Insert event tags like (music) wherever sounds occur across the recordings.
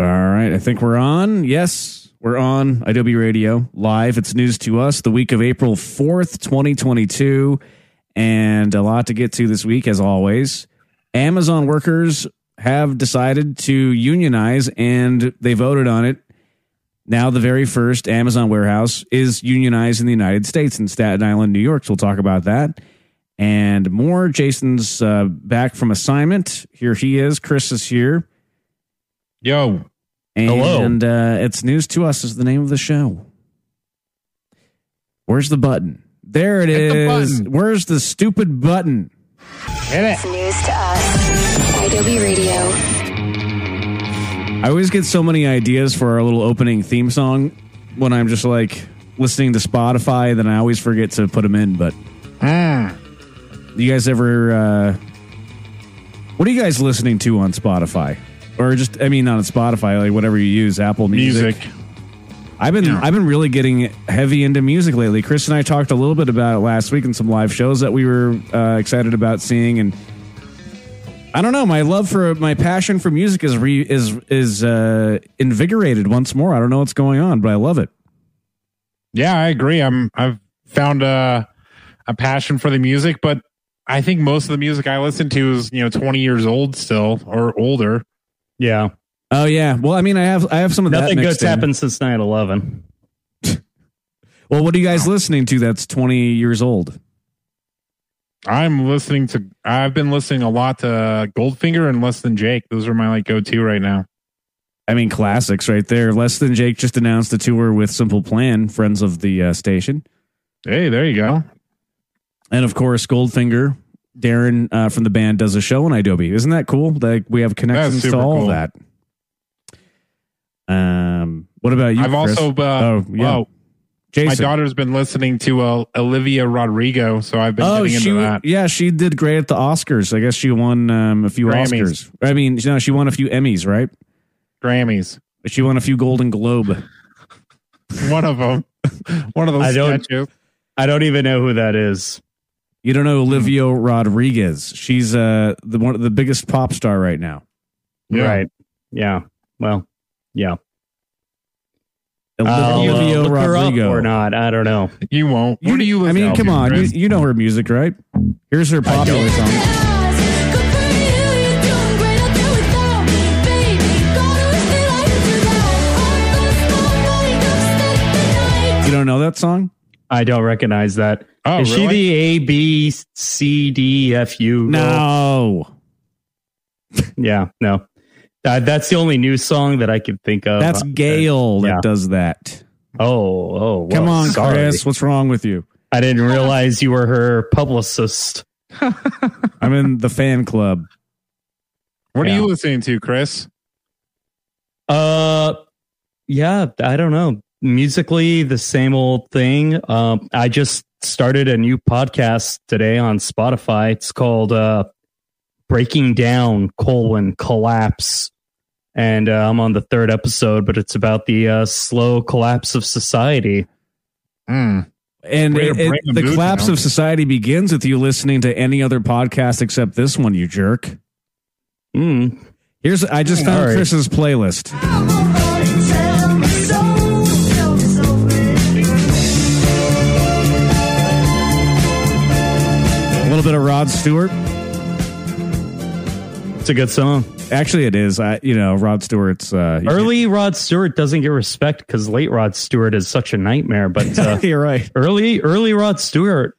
All right, I think we're on. Yes, we're on idobi Radio live. It's news to us the week of April 4th, 2022, and a lot to get to this week as always. Amazon workers have decided to unionize and they voted on it. Now, the very first Amazon warehouse is unionized in the United States in Staten Island, New York. So we'll talk about that and more. Jason's uh, back from assignment. Here he is. Chris is here. Yo. And uh, it's news to us is the name of the show. Where's the button? There it Hit the is. button. Where's the stupid button? Hit it. It's news to us. idobi Radio. I always get so many ideas for our little opening theme song when I'm just like listening to Spotify, then I always forget to put them in. But Ah, you guys ever? Uh, what are you guys listening to on Spotify? Or just, I mean, not on Spotify, like whatever you use, Apple Music. Music. I've been Yeah. I've been really getting heavy into music lately. Chris and I talked a little bit about it last week in some live shows that we were uh, excited about seeing, and I don't know. My love for my passion for music is re, is is uh, invigorated once more. I don't know what's going on, but I love it. Yeah, I agree. I'm I've found a a passion for the music, but I think most of the music I listen to is, you know, 20 years old still or older. Yeah. Oh yeah. Well, I mean, I have I have some of Nothing that. good's mixed in. happened since 9 11. (laughs) Well, what are you guys listening to? That's twenty years old. I'm listening to I've been listening a lot to Goldfinger and Less Than Jake. Those are my like go-to right now. I mean, classics right there. Less than Jake just announced a tour with Simple Plan, friends of the uh, station. Hey, there you go. And of course, Goldfinger, Darren uh, from the band does a show on idobi. Isn't that cool? Like we have connections to all cool. of that. Um, what about you? I've Chris? also uh, oh yeah, well, Jason. my daughter's been listening to uh, Olivia Rodrigo, so I've been Oh, getting she into that. yeah, she did great at the Oscars. I guess she won um, a few Grammys. Oscars. I mean, you know, she won a few Emmys, right? Grammys. She won a few Golden Globe. One of them. (laughs) One of those I don't- sketches. I don't even know who that is. You don't Hmm. know Olivia Rodriguez? She's uh the one of the biggest pop star right now. Yeah. Right. Yeah. Well, yeah. Olivia I'll, uh, look her up Rodrigo. or not. I don't know. You won't. You- what do you I mean, come on. You, you know her music, right? Here's her popular song. You don't know that song? I don't recognize that. Is Oh, she the A B C D F U? No. (laughs) Yeah, no. Uh, that's the only new song that I could think of. That's Uh, GAYLE that yeah. does that. Oh, oh. well, Come on, sorry. Chris. What's wrong with you? I didn't realize you were her publicist. (laughs) I'm in the fan club. What Yeah. are you listening to, Chris? Uh, yeah, I don't know. Musically, the same old thing. Um, I just started a new podcast today on Spotify. It's called uh, "Breaking Down: colon Collapse," and uh, I'm on the third episode. But it's about the uh, slow collapse of society. Mm. And it- it- the the mood collapse down. of society begins with you listening to any other podcast except this one, you jerk. Mm. Here's I just found All right. Chris's playlist. Bit of Rod Stewart. It's a good song. Actually, it is. I, you know, Rod Stewart's uh, Early Rod Stewart doesn't get respect because late Rod Stewart is such a nightmare. But (laughs) uh, You're right. early, early Rod Stewart,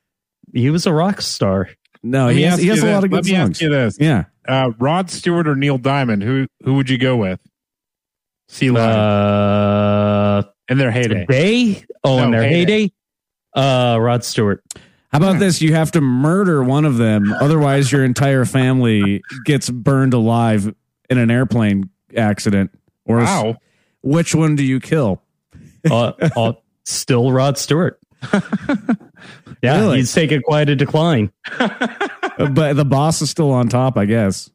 he was a rock star. No, Let he has, he has a this. lot of good Let good me songs. ask you this: Yeah. uh, Rod Stewart or Neil Diamond? Who who would you go with? See live Uh, in their heyday. they? Oh, No, in their heyday. heyday? Uh, Rod Stewart. How Hmm. about this? You have to murder one of them, otherwise your entire family gets burned alive in an airplane accident. Or s- Wow. which one do you kill? Uh, uh, still Rod Stewart. (laughs) Yeah, Really? he's taken quite a decline. Uh, but the boss is still on top, I guess.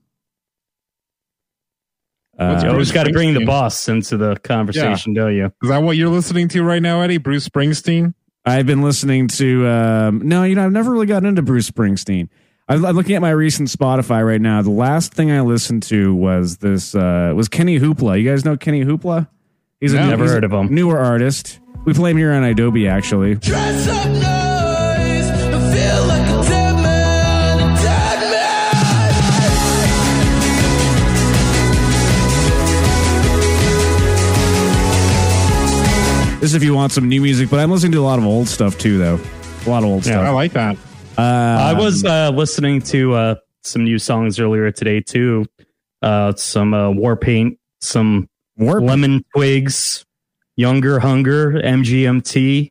What's You Uh, always got to bring the boss into the conversation, don't you? Is that what you're listening to right now, Eddie? Bruce Springsteen. I've been listening to. Um, no, you know, I've never really gotten into Bruce Springsteen. I'm I'm looking at my recent Spotify right now. The last thing I listened to was this uh, was Kenny Hoopla. You guys know Kenny Hoopla? He's No. Never he's heard of him. Newer artist. We play him here on idobi actually. This is if you want some new music, but I'm listening to a lot of old stuff too, though. A lot of old I stuff. I like that. I was uh, listening to uh, some new songs earlier today too. Uh, some uh, Warpaint, some Warp. Lemon Twigs, Younger Hunger, MGMT,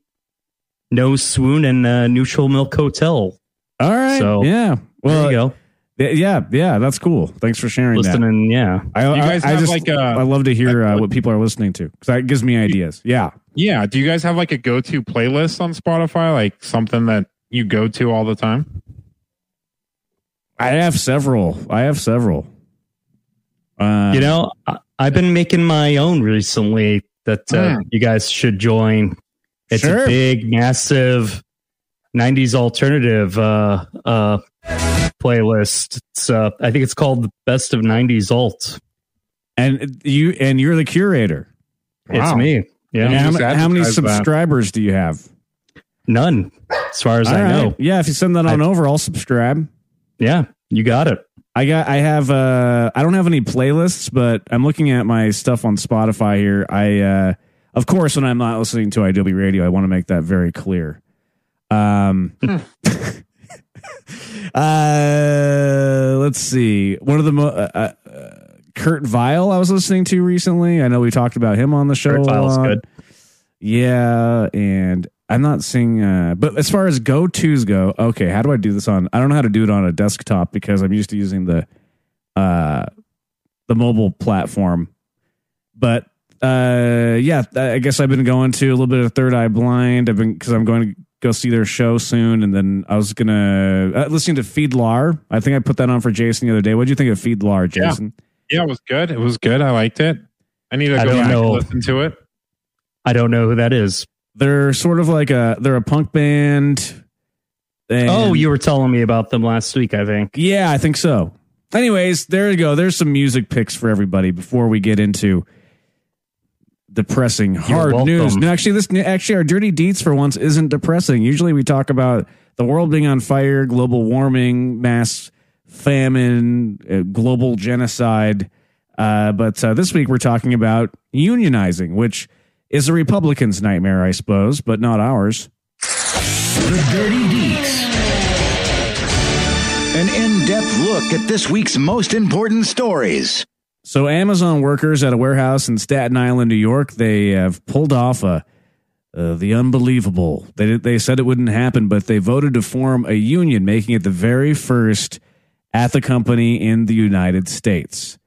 No Swoon, and uh, Neutral Milk Hotel. All right. So, yeah. There Well, you go. Yeah, yeah, yeah. That's cool. Thanks for sharing that. Listening, yeah. I, You guys I, I just like a- I love to hear uh, what people are listening to because that gives me ideas. Yeah. Yeah. Do you guys have like a go to playlist on Spotify? Like something that you go to all the time? I have several. I have several. Uh, You know, I, I've been making my own recently that uh, Hmm. you guys should join. It's Sure. a big, massive 90s alternative uh, uh, playlist. It's, uh, I think it's called the Best of 90s Alt. and you and you're the curator. It's me. Yeah. How, how many advertise that. subscribers do you have? None, as far as All I right. know. Yeah, if you send that on over, I'll subscribe. Yeah, you got it. I got I have uh I don't have any playlists, but I'm looking at my stuff on Spotify here. I uh of course when I'm not listening to idobi Radio, I want to make that very clear. Um (laughs) (laughs) uh let's see. One of the mo- uh, uh, uh, Kurt Vile I was listening to recently. I know we talked about him on the show. Kurt Vile's good. Yeah, and I'm not seeing. Uh, but as far as go tos go, okay, how do I do this on? I don't know how to do it on a desktop because I'm used to using the uh, the mobile platform. But uh, yeah, I guess I've been going to a little bit of Third Eye Blind. I've been because I'm going to go see their show soon, and then I was gonna uh, listening to FIDLAR. I think I put that on for Jason the other day. What do you think of FIDLAR, Jason? Yeah, it was good. It was good. I liked it. I need to I go back know. and listen to it. I don't know who that is. They're sort of like a they're a punk band. and- oh, you were telling me about them last week, I think. Yeah, I think so. Anyways, there you go. There's some music picks for everybody before we get into depressing hard news. No, actually, this actually our dirty deets for once isn't depressing. Usually, we talk about the world being on fire, global warming, mass famine, uh, global genocide. Uh, but uh, this week we're talking about unionizing, which is a Republican's nightmare, I suppose, but not ours. The Dirty Deets. An in depth look at this week's most important stories. So, Amazon workers at a warehouse in Staten Island, New York, they have pulled off a uh, the unbelievable. They they said it wouldn't happen, but they voted to form a union, making it the very first at the company in the United States.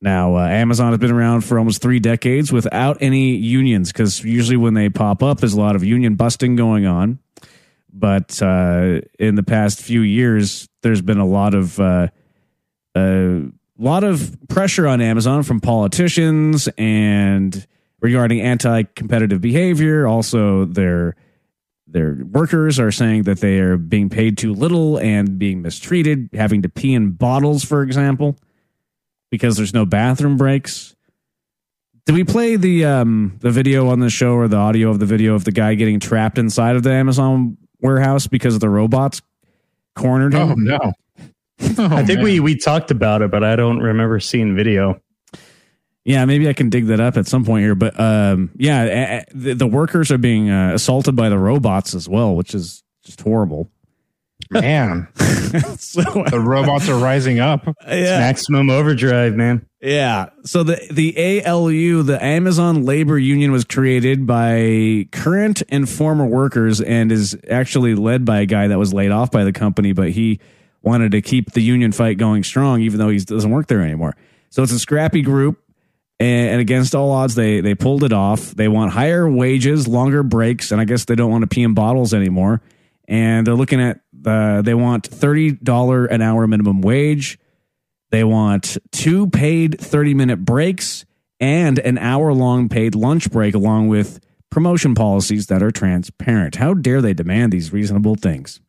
Now, uh, Amazon has been around for almost three decades without any unions, because usually when they pop up, there's a lot of union busting going on. But uh, in the past few years, there's been a lot of uh, a lot of pressure on Amazon from politicians and regarding anti-competitive behavior. Also, their their workers are saying that they are being paid too little and being mistreated, having to pee in bottles, for example, because there's no bathroom breaks. Did we play the um, the video on the show or the audio of the video of the guy getting trapped inside of the Amazon warehouse because the robots cornered him? Oh no. Oh, I think man. we we talked about it, but I don't remember seeing video. Yeah, maybe I can dig that up at some point here. But um, yeah, a- a- the, the workers are being uh, assaulted by the robots as well, which is just horrible. man. (laughs) so (laughs) The robots are rising up. (laughs) yeah, Maximum overdrive, man. yeah. So the the ALU, the Amazon Labor Union, was created by current and former workers, and is actually led by a guy that was laid off by the company, but he wanted to keep the union fight going strong, even though he doesn't work there anymore. So it's a scrappy group. and, against all odds, they they pulled it off. They want higher wages, longer breaks, and I guess they don't want to pee in bottles anymore. And they're looking at uh, they want thirty dollar an hour minimum wage. They want two paid thirty minute breaks and an hour long paid lunch break, along with promotion policies that are transparent. How dare they demand these reasonable things?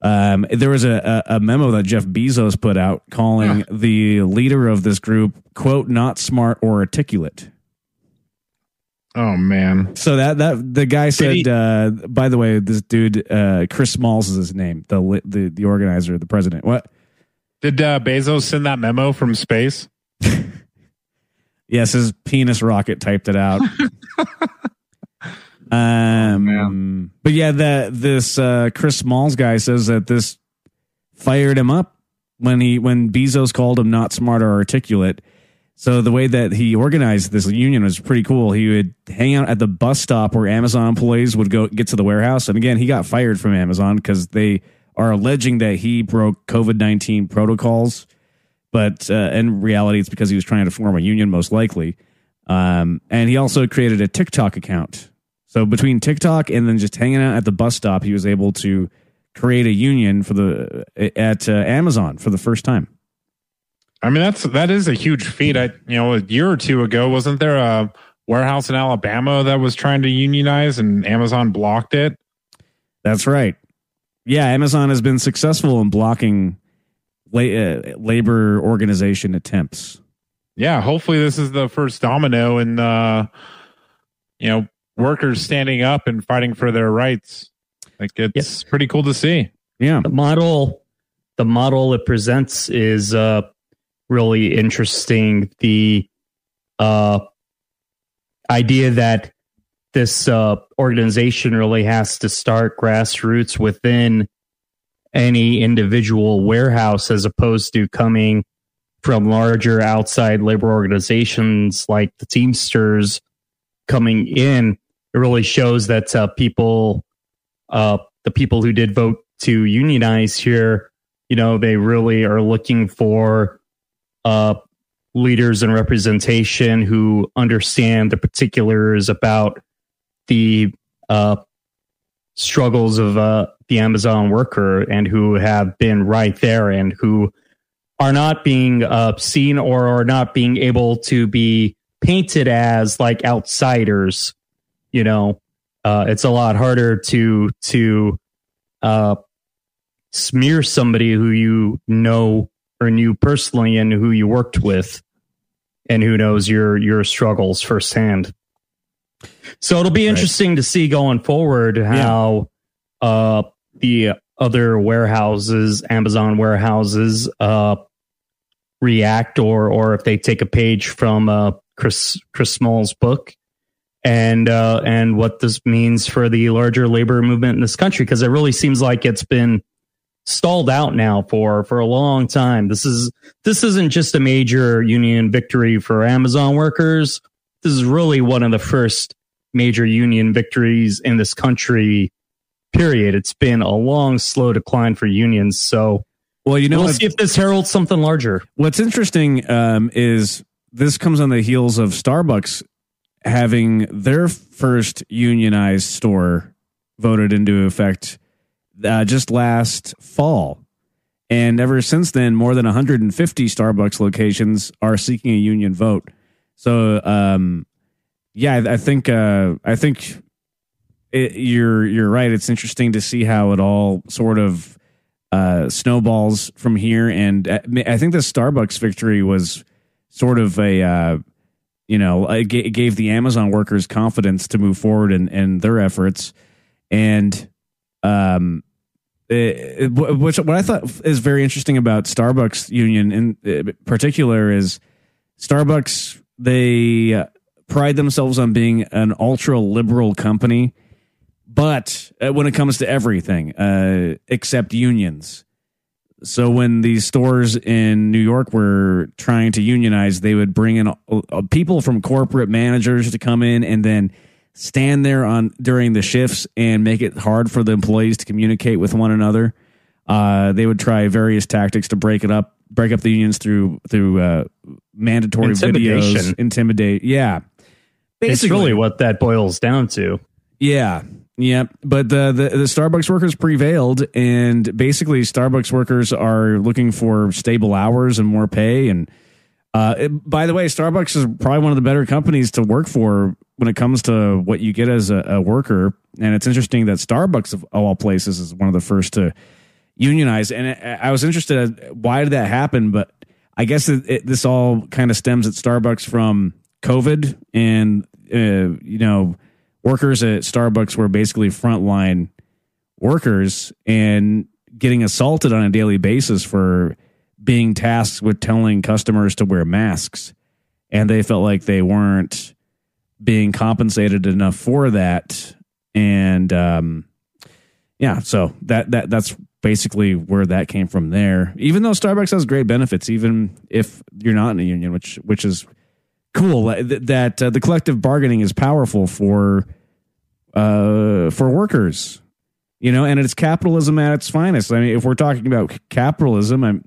Um, there was a, a, a memo that Jeff Bezos put out calling the leader of this group, quote, not smart or articulate. Oh man. So that that the guy said. he- uh, by the way, this dude, uh, Chris Smalls is his name, the the the organizer, the president. What? Did uh, Bezos send that memo from space? (laughs) Yes, his penis rocket typed it out. (laughs) um, but yeah, that this uh, Chris Smalls guy says that this fired him up when he when Bezos called him not smart or articulate. So the way that he organized this union was pretty cool. He would hang out at the bus stop where Amazon employees would go get to the warehouse. And again, he got fired from Amazon because they are alleging that he broke COVID nineteen protocols but uh, in reality, it's because he was trying to form a union, most likely. Um, and he also created a TikTok account. So between TikTok and then just hanging out at the bus stop, he was able to create a union for the at uh, Amazon for the first time. I mean, that's that is a huge feat. I you know, a year or two ago, wasn't there a warehouse in Alabama that was trying to unionize and Amazon blocked it? That's right. Yeah, Amazon has been successful in blocking la- uh, labor organization attempts. Yeah, hopefully this is the first domino in uh you know, workers standing up and fighting for their rights. Like it's pretty cool to see. Yeah. the model the model it presents is uh really interesting the uh idea that this uh organization really has to start grassroots within any individual warehouse as opposed to coming from larger outside labor organizations like the Teamsters coming in. It really shows that uh, people uh, the people who did vote to unionize here, you know, they really are looking for uh, leaders and representation who understand the particulars about the uh, struggles of uh, the Amazon worker and who have been right there and who are not being uh, seen or are not being able to be painted as like outsiders. You know, uh, it's a lot harder to to uh, smear somebody who you know or knew personally and who you worked with and who knows your your struggles firsthand. So it'll be interesting to see going forward how uh, the other warehouses, Amazon warehouses, uh, react, or or if they take a page from uh, Chris Chris Small's book, and uh, and what this means for the larger labor movement in this country, because it really seems like it's been stalled out now for for a long time. This is this isn't just a major union victory for Amazon workers. This is really one of the first major union victories in this country. Period. It's been a long, slow decline for unions. So, Well, you know, we'll see if this heralds something larger. What's interesting um, is this comes on the heels of Starbucks having their first unionized store voted into effect uh, just last fall. And ever since then, more than 150 Starbucks locations are seeking a union vote. So, um, yeah, I, I think uh, I think it, you're you're right. It's interesting to see how it all sort of uh, snowballs from here. And uh, I think the Starbucks victory was sort of a, uh, you know, it ga- it gave the Amazon workers confidence to move forward in, in their efforts. And, um, it, it- which what I thought is very interesting about Starbucks union in uh, particular is Starbucks they uh, pride themselves on being an ultra liberal company but when it comes to everything uh, except unions. So when these stores in New York were trying to unionize, they would bring in uh, uh, people from corporate managers to come in and then stand there on during the shifts and make it hard for the employees to communicate with one another. Uh, they would try various tactics to break it up, break up the unions through through uh, mandatory videos, Intimidation. intimidate. Yeah, it's really what that boils down to. yeah. Yep. But the, the the Starbucks workers prevailed and basically Starbucks workers are looking for stable hours and more pay and uh, it- by the way, Starbucks is probably one of the better companies to work for when it comes to what you get as a, a worker. And it's interesting that Starbucks, of all places, is one of the first to unionize. And I was interested why did that happen, but I guess it, this all kind of stems at Starbucks from COVID and uh, you know workers at Starbucks were basically frontline workers and getting assaulted on a daily basis for being tasked with telling customers to wear masks. And they felt like they weren't being compensated enough for that. And um yeah so that that that's basically where that came from there. Even though starbucks has great benefits even if you're not in a union which which is cool that, uh, the collective bargaining is powerful for uh for workers you know and it's capitalism at its finest i mean if we're talking about capitalism i'm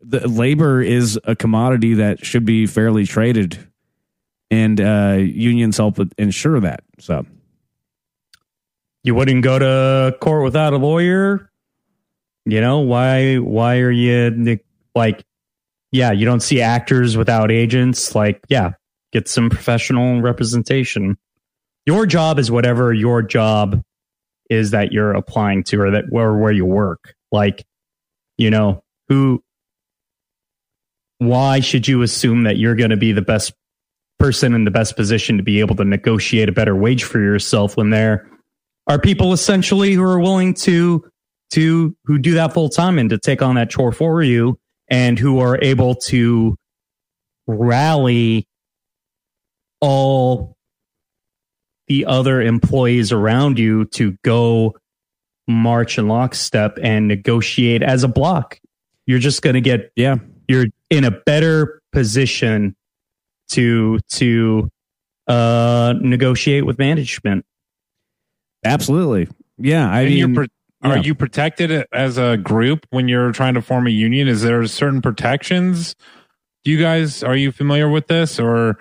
the labor is a commodity that should be fairly traded and uh unions help ensure that so you wouldn't go to court without a lawyer. You know why? Why are you like? Yeah, you don't see actors without agents. Like, yeah, get some professional representation. Your job is whatever your job is that you're applying to, or that where where you work. Like, you know, who? Why should you assume that you're going to be the best person in the best position to be able to negotiate a better wage for yourself when there are people essentially who are willing to to who do that full time and to take on that chore for you and who are able to rally all the other employees around you to go march in lockstep and negotiate as a block. You're just going to get yeah you're in a better position to to uh negotiate with management. absolutely yeah i And mean you're are yeah. you protected as a group when you're trying to form a union? Is there certain protections? Do you guys are you familiar with this, or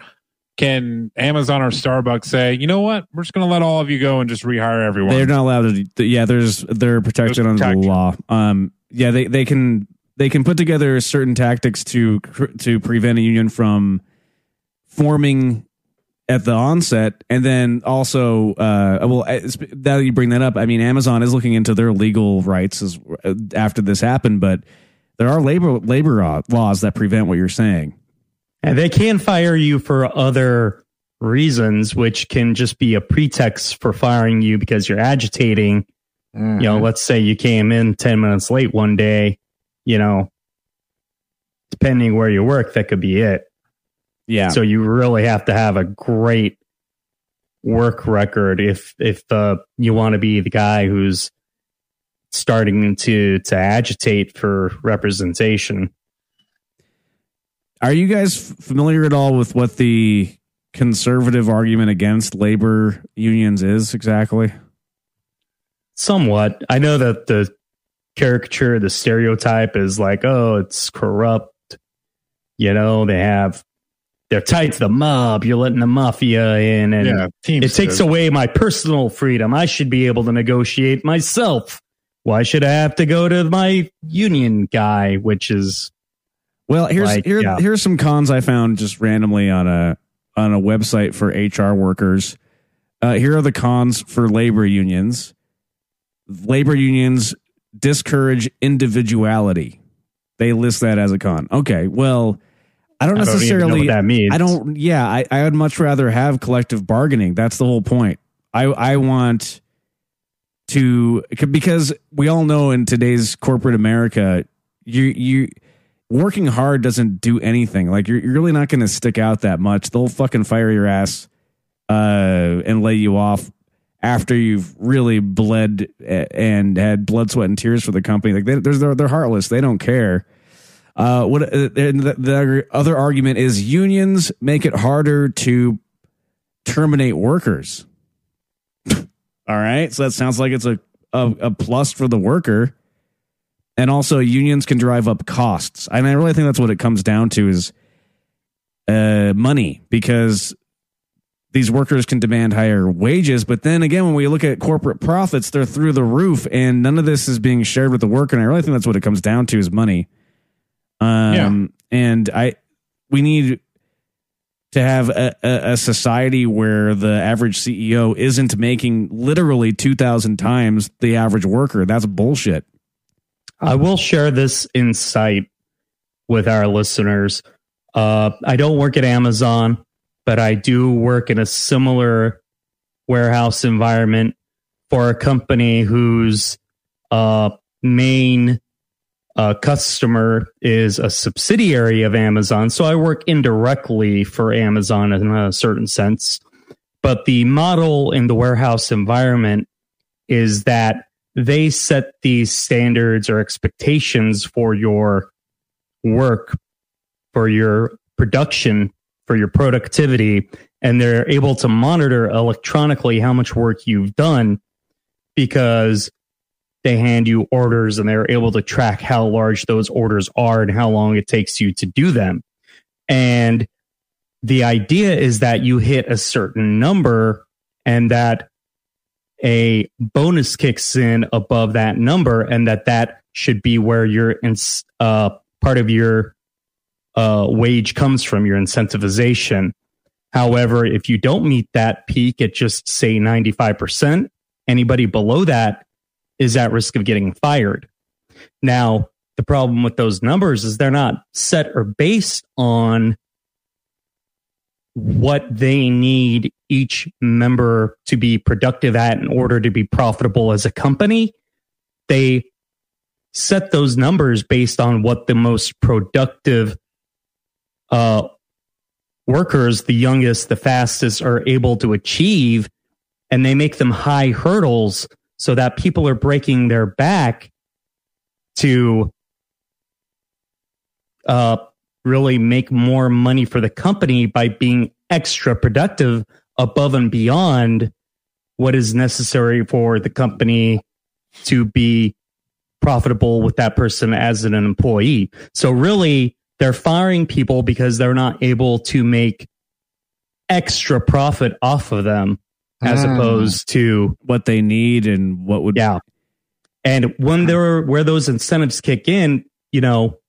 can Amazon or Starbucks say, you know what, we're just going to let all of you go and just rehire everyone? They're not allowed to. Yeah, there's they're protected There's under the law. Um, yeah, they they can they can put together certain tactics to to prevent a union from forming at the onset, and then also, uh, well, now that you bring that up, I mean, Amazon is looking into their legal rights as after this happened, but there are labor labor laws that prevent what you're saying. And they can fire you for other reasons, which can just be a pretext for firing you because you're agitating. Mhm. You know, let's say you came in 10 minutes late one day, you know, depending where you work, that could be it. Yeah, So you really have to have a great work record if if uh, you want to be the guy who's starting to to agitate for representation. Are you guys familiar at all with what the conservative argument against labor unions is exactly? Somewhat. I know that the caricature, the stereotype is like, oh, it's corrupt. You know, they have they're tied to the mob. You're letting the mafia in, and yeah, it takes away my personal freedom. I should be able to negotiate myself. Why should I have to go to my union guy? Which is Well, here's Like, here, yeah. here's some cons I found just randomly on a on a website for HR workers. Uh, here are the cons for labor unions. Labor unions discourage individuality. They list that as a con. Okay, well, I don't I don't even know necessarily. what that means. I don't. Yeah, I, I would much rather have collective bargaining. That's the whole point. I I want to because we all know in today's corporate America, you you working hard doesn't do anything. Like you're, you're really not going to stick out that much. They'll fucking fire your ass uh, and lay you off after you've really bled and had blood, sweat, and tears for the company. Like they, there's, they're, they're heartless. They don't care. Uh, what uh, and the, the other argument is unions make it harder to terminate workers. (laughs) All right, so that sounds like it's a, a a plus for the worker and also unions can drive up costs. Mean, I really think that's what it comes down to is uh, money because these workers can demand higher wages. But then again, when we look at corporate profits, they're through the roof, and none of this is being shared with the worker. And I really think that's what it comes down to is money. Um, and I we need to have a, a, a society where the average CEO isn't making literally two thousand times the average worker. That's bullshit. I will share this insight with our listeners. Uh, I don't work at Amazon, but I do work in a similar warehouse environment for a company whose uh, main uh, customer is a subsidiary of Amazon. So I work indirectly for Amazon in a certain sense. But the model in the warehouse environment is that they set these standards or expectations for your work, for your production, for your productivity, and they're able to monitor electronically how much work you've done because they hand you orders and they're able to track how large those orders are and how long it takes you to do them. And the idea is that you hit a certain number and that a bonus kicks in above that number and that that should be where your uh, part of your uh, wage comes from your incentivization. However, if you don't meet that peak at just say 95%, anybody below that is at risk of getting fired. Now, the problem with those numbers is they're not set or based on what they need each member to be productive at in order to be profitable as a company. They set those numbers based on what the most productive uh, workers, the youngest, the fastest, are able to achieve. And they make them high hurdles so that people are breaking their back to uh, really make more money for the company by being extra productive above and beyond what is necessary for the company to be profitable with that person as an employee. So really, they're firing people because they're not able to make extra profit off of them as Ah. opposed to What they need and what would yeah. And when there where those incentives kick in, you know,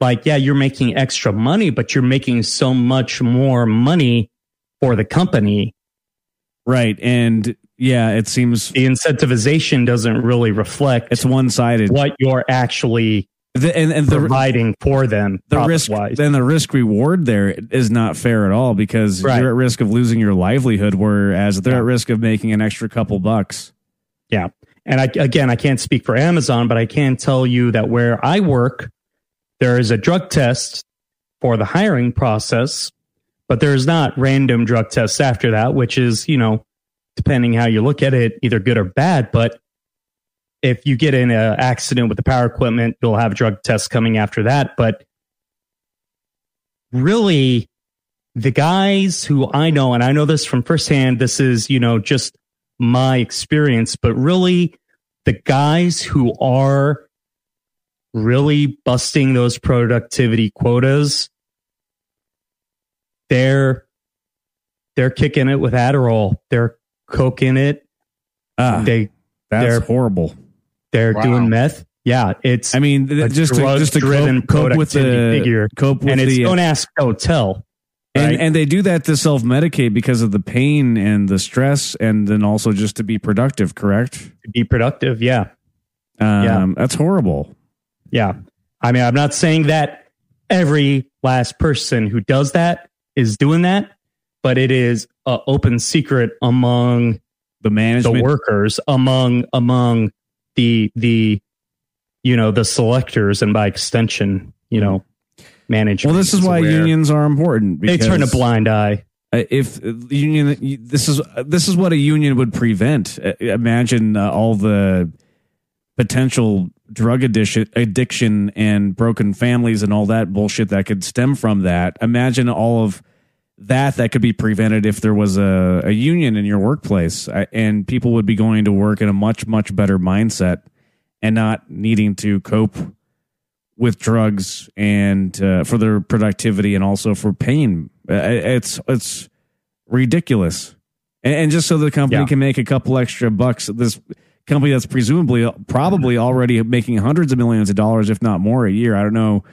like yeah, you're making extra money, but you're making so much more money for the company. right. And yeah, it seems The incentivization doesn't really reflect it's one sided. what you're actually The, and and the providing for them the risk wise. then the risk reward there is not fair at all because Right. you're at risk of losing your livelihood, whereas they're Yeah. at risk of making an extra couple bucks. Yeah. And I, again, I can't speak for Amazon, but I can tell you that where I work, there is a drug test for the hiring process, but there's not random drug tests after that, which is, you know, depending how you look at it, either good or bad. But if you get in an accident with the power equipment, you'll have drug tests coming after that. But really, the guys who I know, and I know this from firsthand, this is, you know, just my experience, but really the guys who are really busting those productivity quotas, they're they're kicking it with Adderall. They're coking it. Ah, They that's they're- horrible. They're Wow. doing meth. Yeah, it's I mean, a just to, just to cope, cope with the figure. cope with and it's the don't ask, don't tell. and right? and they do that to self medicate because of the pain and the stress, and then also just to be productive. Correct? To be productive. Yeah. Um, Yeah. that's horrible. Yeah. I mean, I'm not saying that every last person who does that is doing that, but it is an open secret among The management, the workers, among among the the you know the selectors, and by extension, you know, management. Well, this is why unions are important. they turn a blind eye. If union this is this is what a union would prevent imagine uh, all the potential drug addiction addiction and broken families and all that bullshit that could stem from that imagine all of that that could be prevented if there was a, a union in your workplace I- and people would be going to work in a much much better mindset and not needing to cope with drugs and uh, for their productivity and also for pain. It's it's ridiculous, and, and just so the company Yeah. can make a couple extra bucks, this company that's presumably probably already making hundreds of millions of dollars, if not more, a year. I don't know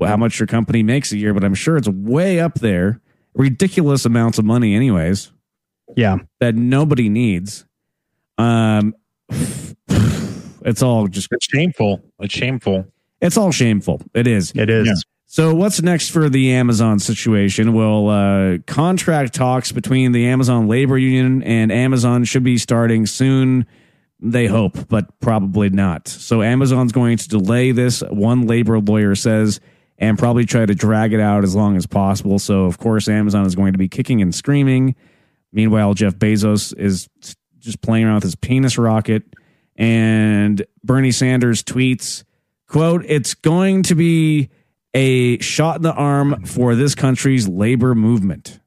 how much your company makes a year, but I'm sure it's way up there. Ridiculous amounts of money, anyways Yeah, that nobody needs. Um, it's all just It's shameful. It's shameful. it's all shameful. It is. It is. Yeah. So what's next for the Amazon situation? Well, uh, contract talks between the Amazon labor union and Amazon should be starting soon. They hope, but probably not. So Amazon's going to delay this. One labor lawyer says, and probably try to drag it out as long as possible. So of course, Amazon is going to be kicking and screaming. Meanwhile, Jeff Bezos is just playing around with his penis rocket. And Bernie Sanders tweets, quote, it's going to be a shot in the arm for this country's labor movement.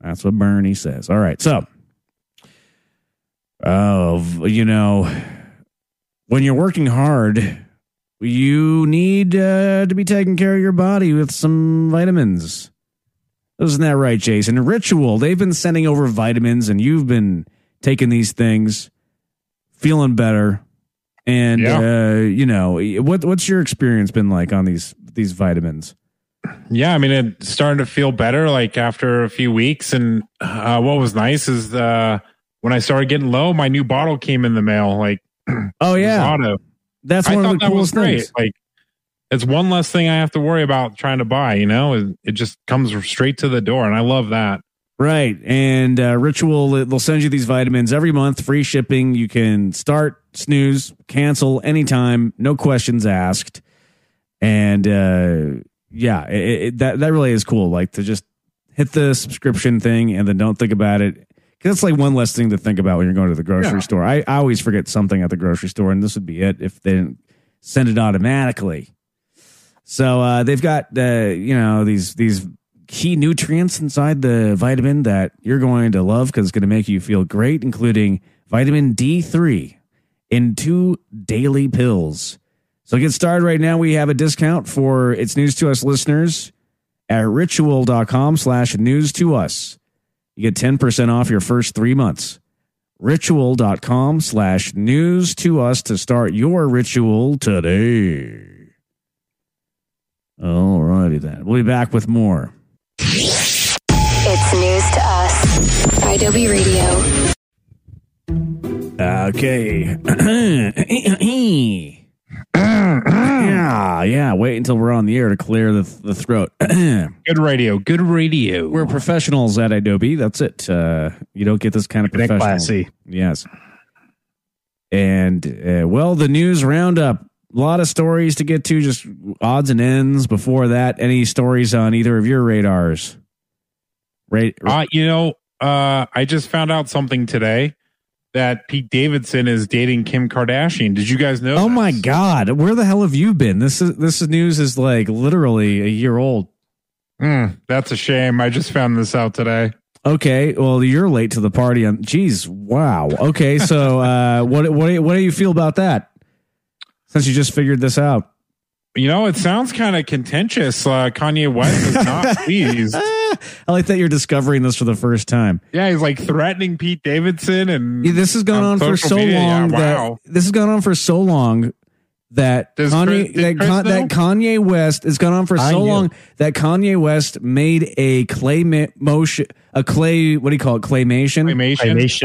That's what Bernie says. All right. So, oh, you know, when you're working hard, you need uh, to be taking care of your body with some vitamins. Isn't that right, Jason? Ritual, they've been sending over vitamins and you've been taking these things, feeling better. And Yeah. uh, you know, what what's your experience been like on these these vitamins? Yeah, I mean, it's starting to feel better like after a few weeks. And uh, what was nice is uh, when I started getting low, my new bottle came in the mail. Like, (clears throat) Oh yeah, auto. That's one thought of the coolest things. Like, it's one less thing I have to worry about trying to buy. You know, it, it just comes straight to the door, and I love that. Right. And uh, Ritual, they'll send you these vitamins every month, free shipping. You can start, snooze, cancel anytime, no questions asked. And uh, yeah, it, it, that, that really is cool. Like to just hit the subscription thing and then don't think about it. It's like one less thing to think about when you're going to the grocery Yeah. store. I, I always forget something at the grocery store, and this would be it if they didn't send it automatically. So uh, they've got uh, you know these these key nutrients inside the vitamin that you're going to love because it's going to make you feel great, including vitamin D3 in two daily pills. So get started right now. We have a discount for it's news to us listeners at ritual.com slash news to us. You get 10% off your first three months. Ritual.com slash news to us to start your ritual today. All righty then. We'll be back with more. It's news to us. idobi Radio. Okay. (clears throat) (clears throat) yeah, yeah. Wait until we're on the air to clear the, the throat. (clears throat) Good radio. Good radio. we're professionals at idobi. That's it. Uh, you don't get this kind of professional. classy. Yes. And uh, well, the news roundup. A lot of stories to get to, just odds and ends. Before that, any stories on either of your radars? Right. Uh, you know, uh, I just found out something today that Pete Davidson is dating Kim Kardashian. Did you guys know? oh my God! Where the hell have you been? This is this news is like literally a year old. Hmm, that's a shame. I just found this out today. Okay, well you're late to the party. On geez, wow. Okay, so (laughs) uh, what what what do you feel about that? Since you just figured this out, You know, it sounds kind of contentious. Uh, Kanye West is not (laughs) pleased. I like that you're discovering this for the first time. Yeah, he's like threatening Pete Davidson, and Yeah, this has gone on, On for so media, yeah, long wow. that this has gone on for so long that Does Kanye Chris- that, Chris Con- that? Kanye West has gone on for so long that Kanye West made a clay ma- motion a clay what do you call it claymation claymation.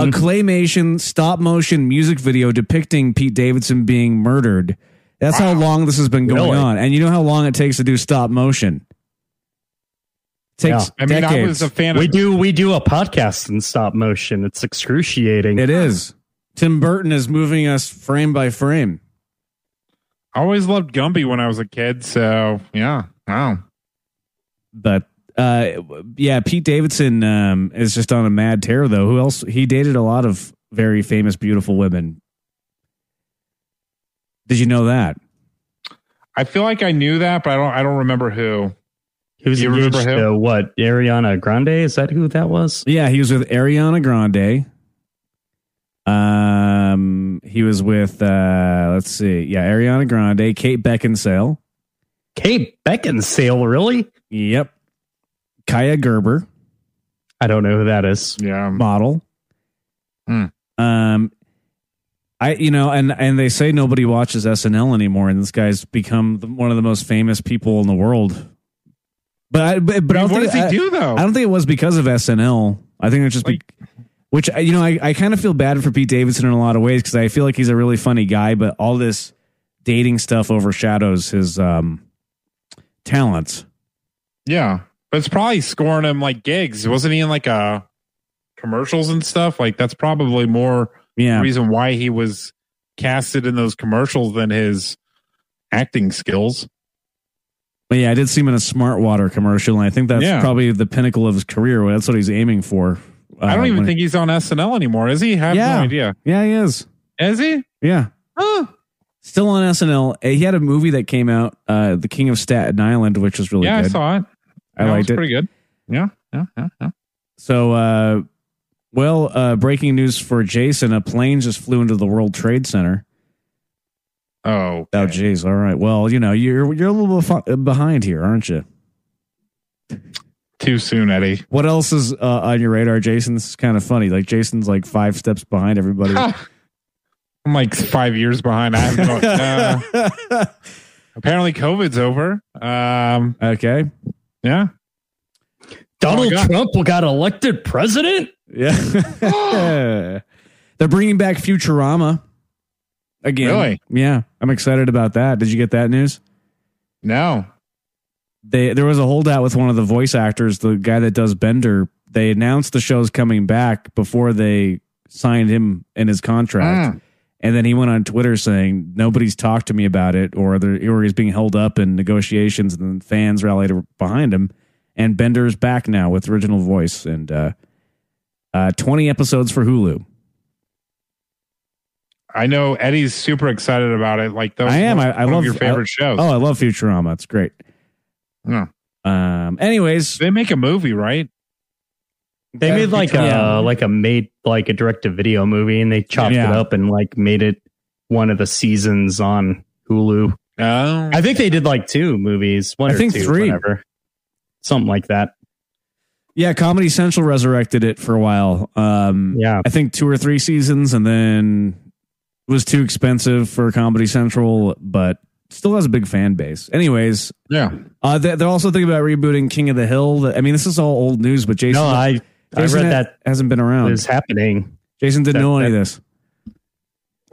a Claymation. claymation stop motion music video depicting Pete Davidson being murdered. That's how long this has been going Really? on, and you know how long it takes to do stop motion. Takes I mean, decades. I was a fan We of. do we do a podcast in stop motion. It's excruciating. It is. Tim Burton is moving us frame by frame. I always loved Gumby when I was a kid. So yeah, wow. but uh yeah pete davidson um is just on a mad tear though who else he dated a lot of very famous beautiful women did you know that I feel like I knew that, but I don't. I don't remember who. He was Do you remember engaged to what? Ariana Grande? Is that who that was? yeah he was with ariana grande um he was with uh let's see yeah ariana grande kate beckinsale Kate Beckinsale, really? yep kaia gerber I don't know who that is. Yeah. model. Hmm. Um, I you know, and and they say nobody watches SNL anymore, and this guy's become the, one of the most famous people in the world. But I, but, but I mean, what think, does he I, do though? I don't think it was because of SNL. I think it's just be, Which you know, I, I kind of feel bad for Pete Davidson in a lot of ways because I feel like he's a really funny guy, but all this dating stuff overshadows his um talents. Yeah, but it's probably scoring him like gigs. Wasn't he in like uh commercials and stuff? Like that's probably more Yeah, reason why he was casted in those commercials than his acting skills. But yeah, I did see him in a Smart Water commercial, and I think that's Yeah. probably the pinnacle of his career. That's what he's aiming for. I Uh, don't even when- think he's on SNL anymore. Is he? I have Yeah. no idea. Yeah, he is. Is he? Yeah. Huh. Still on SNL. Uh, He had a movie that came out, uh, The King of Staten Island, which was really yeah, good. I saw it. I liked it. Pretty good. Yeah, yeah, yeah, yeah. So, uh, well, uh, breaking news for Jason: a plane just flew into the World Trade Center. Oh, Oh, geez. All right. Well, you know, you're you're a little bef- behind here, aren't you? too soon, Eddie. What else is uh, on your radar, Jason? This is kind of funny. Like Jason's like five steps behind everybody. (laughs) I'm like five years behind. I have no. uh, apparently, COVID's over. Um, okay. yeah. Donald Oh. Trump got elected president. Yeah. (laughs) They're bringing back Futurama again. Really? Yeah. I'm excited about that. Did you get that news? No. they there was a holdout with one of the voice actors, the guy that does Bender. They announced the show's coming back before they signed him in his contract. Mm. And then he went on Twitter saying nobody's talked to me about it, or there, or he's being held up in negotiations, and fans rallied behind him. And Bender's back now with original voice and uh, uh, twenty episodes for Hulu. I know Eddie's super excited about it. Like those. I am. I, I love your favorite I- shows. Oh, I love Futurama. It's great. Yeah. Um. Anyways, They make a movie, right? They Yeah, made like Yeah. a like a made like a direct to video movie, and they chopped Yeah. it up and like made it one of the seasons on Hulu. Oh, I think they did like two movies, one I or think two, three. whatever, something like that. Yeah, Comedy Central resurrected it for a while. Um, Yeah. I think two or three seasons, and then it was too expensive for Comedy Central, but still has a big fan base. Anyways, yeah. uh, they- they're also thinking about rebooting King of the Hill. I mean, this is all old news, but Jason, No, I I read ha- that hasn't been around. is happening. Jason didn't that- know any of this.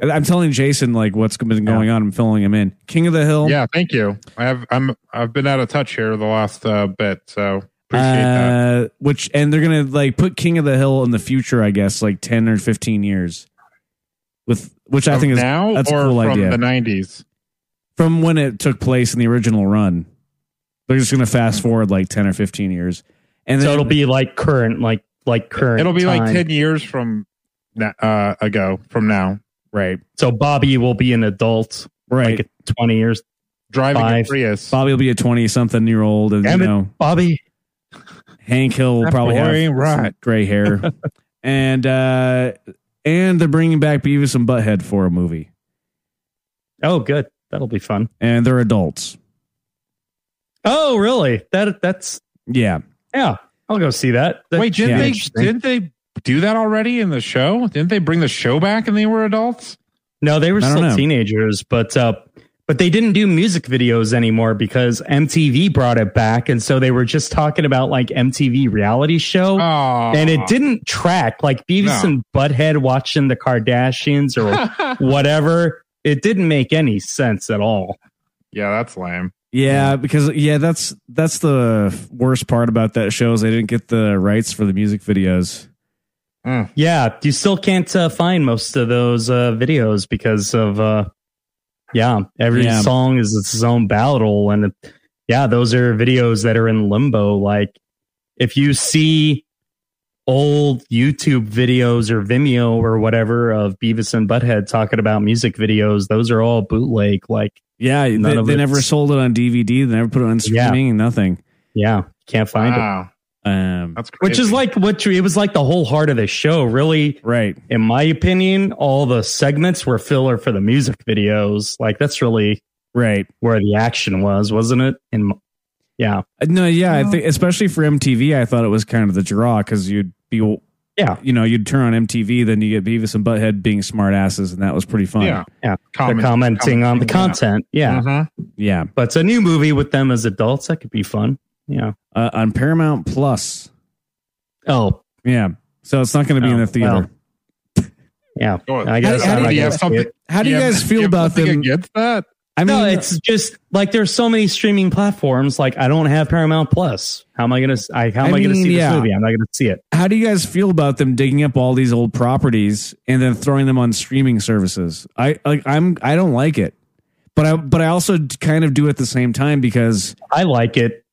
I'm telling Jason like what's been going on. I'm filling him in. King of the Hill. Yeah, thank you. I have I'm I've been out of touch here the last uh, bit, so appreciate that. uh, which and they're gonna like put King of the Hill in the future, I guess, like ten or fifteen years. With which I think is now that's or a cool from idea. the '90s. from when it took place in the original run. They're just gonna fast forward like ten or fifteen years, and So then it'll be like current, like like current. It'll be like ten years from na- uh, ago from now. right, So Bobby will be an adult, right. like twenty years. Driving Five. a Prius. Bobby will be a twenty-something year old, and Damn you it, know Bobby. Hank Hill will probably have ain't some right. gray hair, (laughs) and uh, and they're bringing back Beavis and Butthead for a movie, Oh, good. That'll be fun. and they're adults. Oh, really? That that's Yeah, yeah. I'll go see that. That Wait, didn't be they didn't they do that already in the show? Didn't they bring the show back and they were adults? No, they were still know. teenagers, but uh, but they didn't do music videos anymore because MTV brought it back, and so they were just talking about like MTV reality show, Oh, and it didn't track like Beavis No. and Butthead watching the Kardashians or (laughs) whatever. It didn't make any sense at all. yeah, that's lame. yeah, because yeah, that's that's the worst part about that show is they didn't get the rights for the music videos. Yeah, you still can't uh, find most of those uh, videos because of uh, yeah, every Yeah. song is its own battle, and it, yeah, those are videos that are in limbo. Like if you see old YouTube videos or Vimeo or whatever of Beavis and Butthead talking about music videos, those are all bootleg. Like Yeah, they, of they never sold it on DVD. They never put it on Yeah. streaming. Nothing. yeah, can't find it. Wow, Um, that's crazy. Which is like what it was like the whole heart of the show. Really, right. in my opinion, all the segments were filler for the music videos. Like that's really Right. where the action was, wasn't it? And yeah, Uh, No, yeah, I think especially for MTV, I thought it was kind of the draw because you'd be, yeah, you know, you'd turn on MTV, then you get Beavis and Butthead being smartasses, and that was pretty fun. yeah, yeah. Comment- They're commenting on the yeah. content. Yeah, Mhm. yeah. but it's a new movie with them as adults. That could be fun. Yeah. Uh, on Paramount Plus. Oh, Yeah. so it's not going to be in Oh, the theater. Yeah, Oh, I guess how I'm do you gonna have something- How do you guys feel you about them? against that? I mean, no, it's just like there's so many streaming platforms. Like I don't have Paramount Plus. How am I gonna? I, how am I I, gonna see yeah. this movie? I'm not gonna see it. how do you guys feel about them digging up all these old properties and then throwing them on streaming services? I like I'm I don't like it, but I but I also kind of do at the same time because I like it.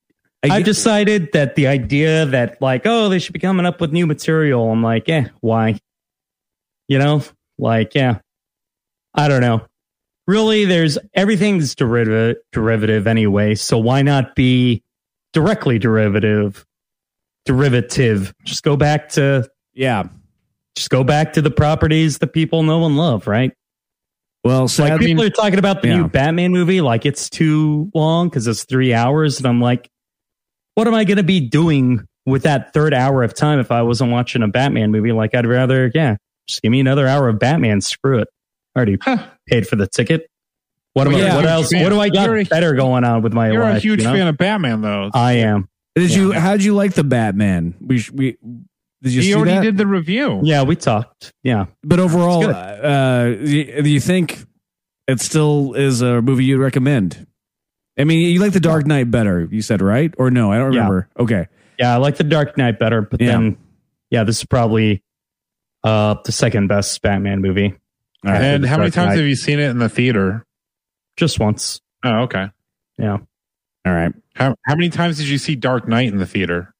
I I've decided that the idea that like, oh, they should be coming up with new material. I'm like, eh, why? You know, like, yeah, I don't know. Really, there's everything's derivative derivative anyway. So why not be directly derivative? Derivative. Just go back to yeah. just go back to the properties that people know and love, right? Well, so Like sad, people are talking about the yeah. new Batman movie, like it's too long because it's three hours, and I'm like, what am I going to be doing with that third hour of time if I wasn't watching a Batman movie? Like, I'd rather, yeah, just give me another hour of Batman. Screw it. I already paid for the ticket. What am Well, I? What else? fan. What do I got You're a- better going on with my life? You're a huge you know? fan of Batman, though. I am. did you how'd you like the Batman? We we did you he see already that? did the review. Yeah, we talked. Yeah, But overall, It's uh, do do you think it still is a movie you'd recommend? I mean, you like The Dark Knight better, you said, right? Or no? I don't Yeah. remember. Okay. yeah. I like the Dark Knight better, but Yeah. then, yeah, this is probably uh the second best Batman movie. All right. And The how many times Knight. have you seen it in the theater? Just once. Oh, okay. Yeah. All right. How how many times did you see Dark Knight in the theater?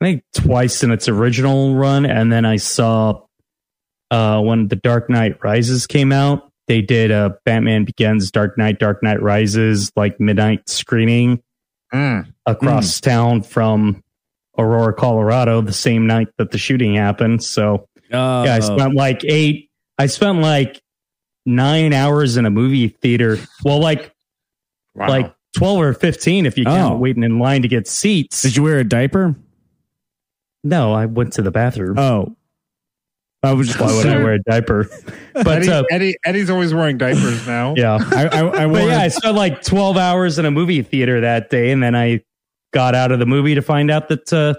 I think twice in its original run, and then I saw uh, when The Dark Knight Rises came out. They did a Batman Begins, Dark Knight, Dark Knight Rises, like midnight screening Mm. across town from Aurora, Colorado, the same night that the shooting happened. So Uh, yeah, I spent like eight. I spent like nine hours in a movie theater. Well, like Wow. like twelve or fifteen if you count Oh. waiting in line to get seats. did you wear a diaper? no, I went to the bathroom. Oh. I was just Why would I wear a diaper? (laughs) But Eddie, uh, Eddie Eddie's always wearing diapers now. yeah, I, I, I wore yeah, I spent like twelve hours in a movie theater that day, and then I got out of the movie to find out that uh,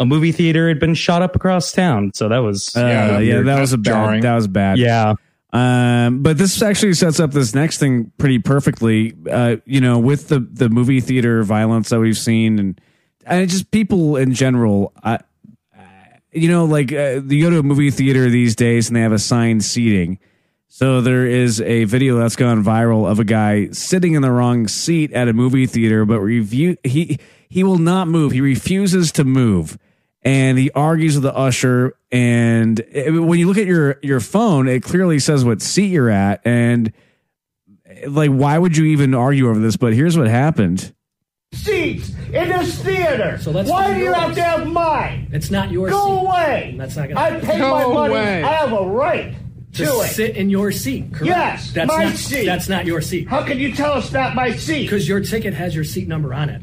a movie theater had been shot up across town. So that was uh, Yeah, yeah, that was a that's bad. jarring. That was bad. yeah, Um, but this actually sets up this next thing pretty perfectly. Uh, you know, with the the movie theater violence that we've seen, and and just people in general. I, you know, like uh, you go to a movie theater these days, and they have assigned seating. So there is a video that's gone viral of a guy sitting in the wrong seat at a movie theater, but review he he will not move. He refuses to move, and he argues with the usher. And it- when you look at your your phone, it clearly says what seat you're at, and like why would you even argue over this? But here's what happened. Seats in this theater. So let's Why do do you have to have mine? It's not your Go seat. away. That's not gonna I happen. pay Go my money. away. I have a right to, to it. sit in your seat. Correct? Yes, that's my not, seat. That's not your seat How can you tell it's not my seat? because your ticket has your seat number on it.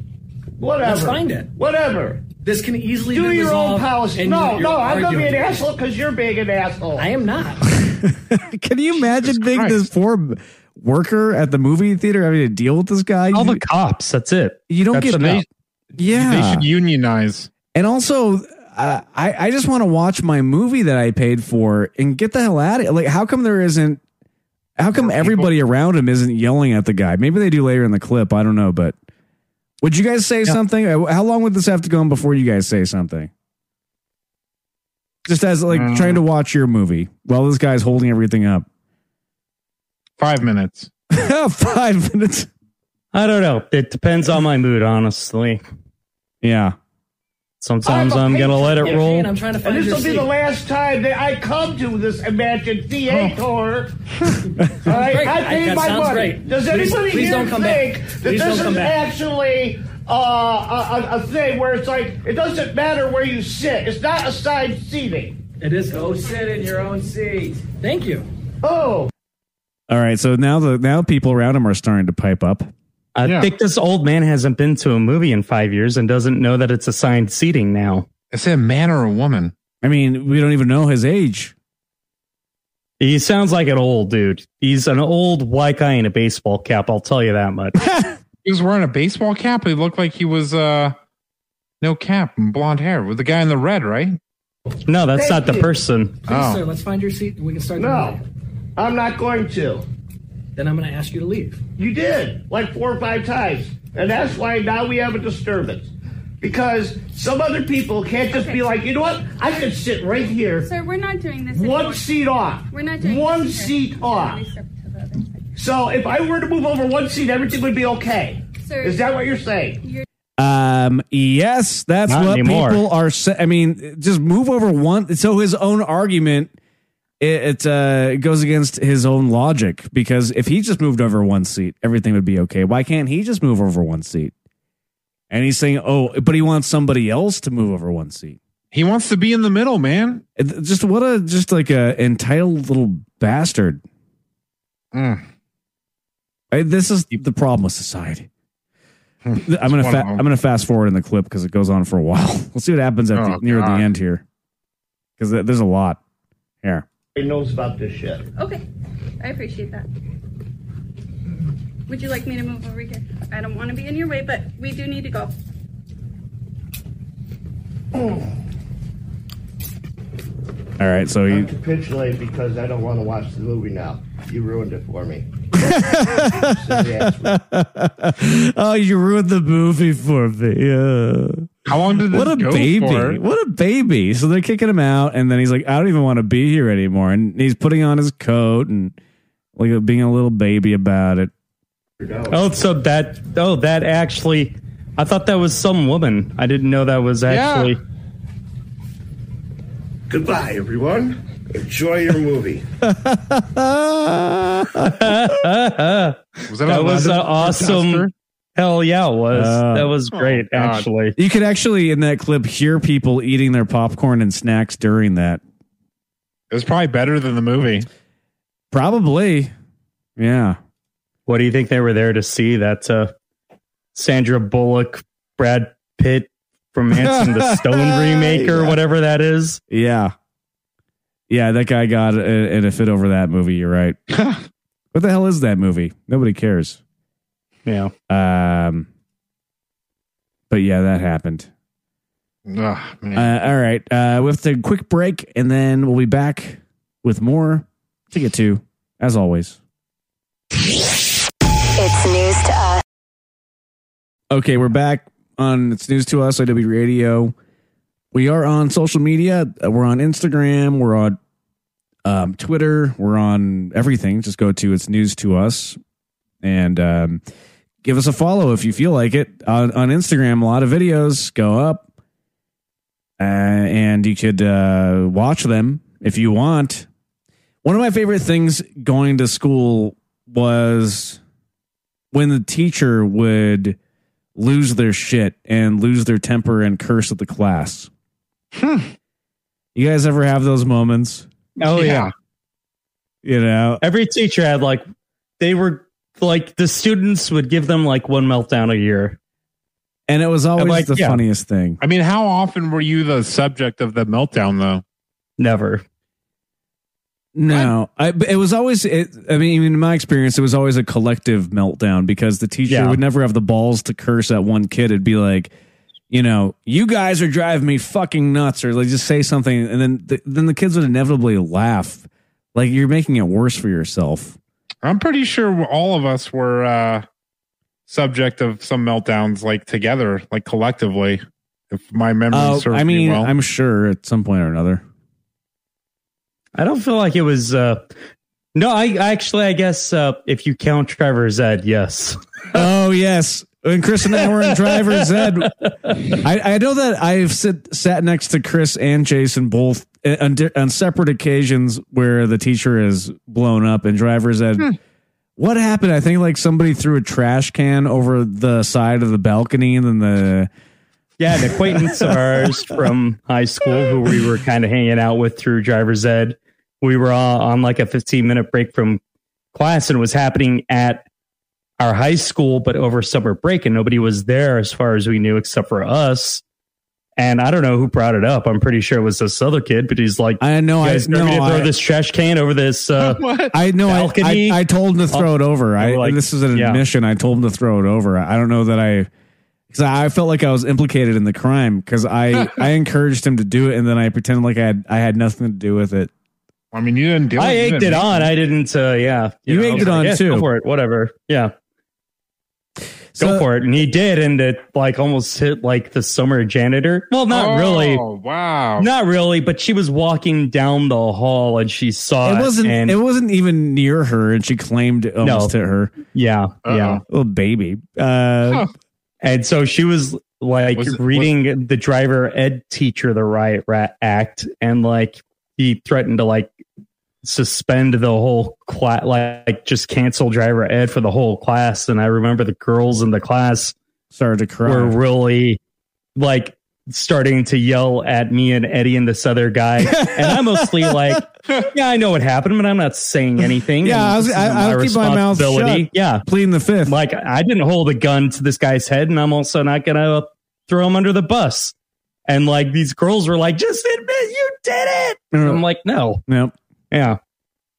Whatever. Let's find it. Whatever. This can easily Do be your own resolved policy. No, you're- no, you're I'm gonna be an asshole because you're being an asshole. I am not. (laughs) Can you imagine being Christ. this poor worker at the movie theater having to deal with this guy? all You, the cops. That's it. you don't That's get enough. yeah. They should unionize. And also, uh, I I just want to watch my movie that I paid for and get the hell out of it. Like, how come there isn't? How come everybody around him isn't yelling at the guy? Maybe they do later in the clip. I don't know, but would you guys say something? Uh, How long would this have to go on before you guys say something? Just as like Mm. trying to watch your movie while this guy's holding everything up. Five minutes. (laughs) Five minutes. I don't know. It depends on my mood, honestly. Yeah. Sometimes I'm a I'm gonna let it roll. Shane, I'm trying to find and find this your will be seat. the last time that I come to this imagined theater. (laughs) All right, I paid That my money. great. Does Please- anybody please here don't come think back. that Please this is actually uh, a, a, a thing where it's like it doesn't matter where you sit? It's not assigned seating. It is. Go sit in your own seat. Thank you. Oh, All right. So now the now people around him are starting to pipe up. I Yeah. think this old man hasn't been to a movie in five years and doesn't know that it's assigned seating now. Is it a man or a woman? I mean, we don't even know his age. He sounds like an old dude. He's an old white guy in a baseball cap. I'll tell you that much. (laughs) He was wearing a baseball cap. He looked like he was uh no cap and blonde hair with the guy in the red, right? No, that's Thank not the person. Please, Oh. sir, let's find your seat and we can start the No, meeting. I'm not going to. Then I'm going to ask you to leave. You did, like four or five times. And that's why now we have a disturbance. Because some other people can't just be like, you know what? I could sit right here, Sir, we're not doing this. one seat off. We're not doing One this. sir. seat off. Please step to the other side. So if I were to move over one seat, everything would be okay. Sir, Is that what you're saying? You're Um, yes, that's Not what anymore. people are. Sa- I mean, just move over one. So his own argument, it, it uh, goes against his own logic because if he just moved over one seat, everything would be okay. Why can't he just move over one seat? And he's saying, oh, but he wants somebody else to move over one seat. He wants to be in the middle, man. It- Just what a just like a entitled little bastard. Mm. I- this is the problem with society. I'm gonna fa- I'm gonna fast forward in the clip because it goes on for a while. (laughs) We'll see what happens at the, Oh, near God. the end here because there's a lot here. He knows about this shit. okay. I appreciate that. Would you like me to move over here? I don't want to be in your way, but we do need to go. All right, so I'm you capitulate because I don't want to watch the movie now. You ruined it for me. (laughs) Silly ass movie. oh you ruined the movie for me. Yeah. How long did this What a go baby! for? What a baby! So they're kicking him out, and then he's like, "I don't even want to be here anymore." And he's putting on his coat and like being a little baby about it. Oh, so that oh that actually, I thought that was some woman. I didn't know that was actually. Goodbye, everyone. Enjoy your movie. (laughs) Was that, That a was an London awesome. Protester? Hell yeah, it was. Uh, that was great, God. actually. You could actually in that clip hear people eating their popcorn and snacks during that. It was probably better than the movie. Probably, yeah. What do you think they were there to see? That uh, Sandra Bullock, Brad Pitt Romancing the (laughs) Stone remake or Yeah. whatever that is. Yeah. Yeah, that guy got a- in a fit over that movie. You're right. (laughs) what the hell is that movie? Nobody cares. Yeah. Um, but yeah, that happened. Ugh, man. Uh, all right. Uh, we have to take a quick break and then we'll be back with more to get to, as always. It's news to us. Okay, we're back on It's News to Us, idobi Radio. We are on social media. Uh, We're on Instagram. We're on um, Twitter. We're on everything. Just go to It's News to Us and um, give us a follow if you feel like it. On, on Instagram, a lot of videos go up, uh, and you could uh, watch them if you want. One of my favorite things going to school was when the teacher would lose their shit and lose their temper and curse at the class. You guys ever have those moments? Oh yeah. Yeah. You know, Every teacher had like they were like the students would give them like one meltdown a year. and it was always like, the yeah. funniest thing. I mean, how often were you the subject of the meltdown, though? Never. No, I, it was always. It, I mean, in my experience, it was always a collective meltdown because the teacher Yeah. would never have the balls to curse at one kid. It'd be like, you know, you guys are driving me fucking nuts, or like just say something, and then the, then the kids would inevitably laugh. Like you're making it worse for yourself. I'm pretty sure all of us were uh, subject of some meltdowns, like together, like collectively. If my memory Oh, serves I mean, me well. I'm sure at some point or another. I don't feel like it was uh no, I actually I guess uh if you count Driver's Ed, yes. oh yes, when Chris and I were in (laughs) driver's ed, I, I know that I've sit, sat next to Chris and Jason both on, on separate occasions where the teacher is blown up in driver's ed. What happened? I think like somebody threw a trash can over the side of the balcony, and then the Yeah, an acquaintance of ours from high school who we were kind of hanging out with through driver's ed. We were uh, on like a 15 minute break from class and it was happening at our high school, but over summer break, and nobody was there as far as we knew except for us. And I don't know who brought it up. I'm pretty sure it was this other kid, but he's like, I know you I guys no no, me to throw I, this trash can over this. Uh. (laughs) I know I. I, I told him to throw it over. I Like, this is an yeah. admission. I told him to throw it over. I don't know that I because I felt like I was implicated in the crime because I (laughs) I encouraged him to do it and then I pretended like I had I had nothing to do with it. I mean, you didn't do I it. You egged it on. I didn't. Uh, yeah, You know, egged was it like, on "Yes, too." Go for it. Whatever. Yeah. So- go for it. And he did, and it like almost hit like the summer janitor. Well, not Oh, really. Wow. Not really, but she was walking down the hall and she saw It wasn't And it wasn't even near her and she claimed it almost No. hit her. yeah, yeah. Little baby. Uh Huh. And so she was like Was it- reading the driver ed teacher the riot rat act, and like he threatened to like suspend the whole class, like just cancel driver ed for the whole class. And I remember the girls in the class started to cry. were really like starting to yell at me and Eddie and this other guy. (laughs) and I'm mostly like, yeah, I know what happened, but I'm not saying anything. Yeah, I was- I- I'll keep my mouth shut. Yeah. Pleading the fifth. Like I didn't hold a gun to this guy's head, and I'm also not gonna throw him under the bus. And like these girls were like, just admit you did it. And I'm like, no, Nope. Yeah,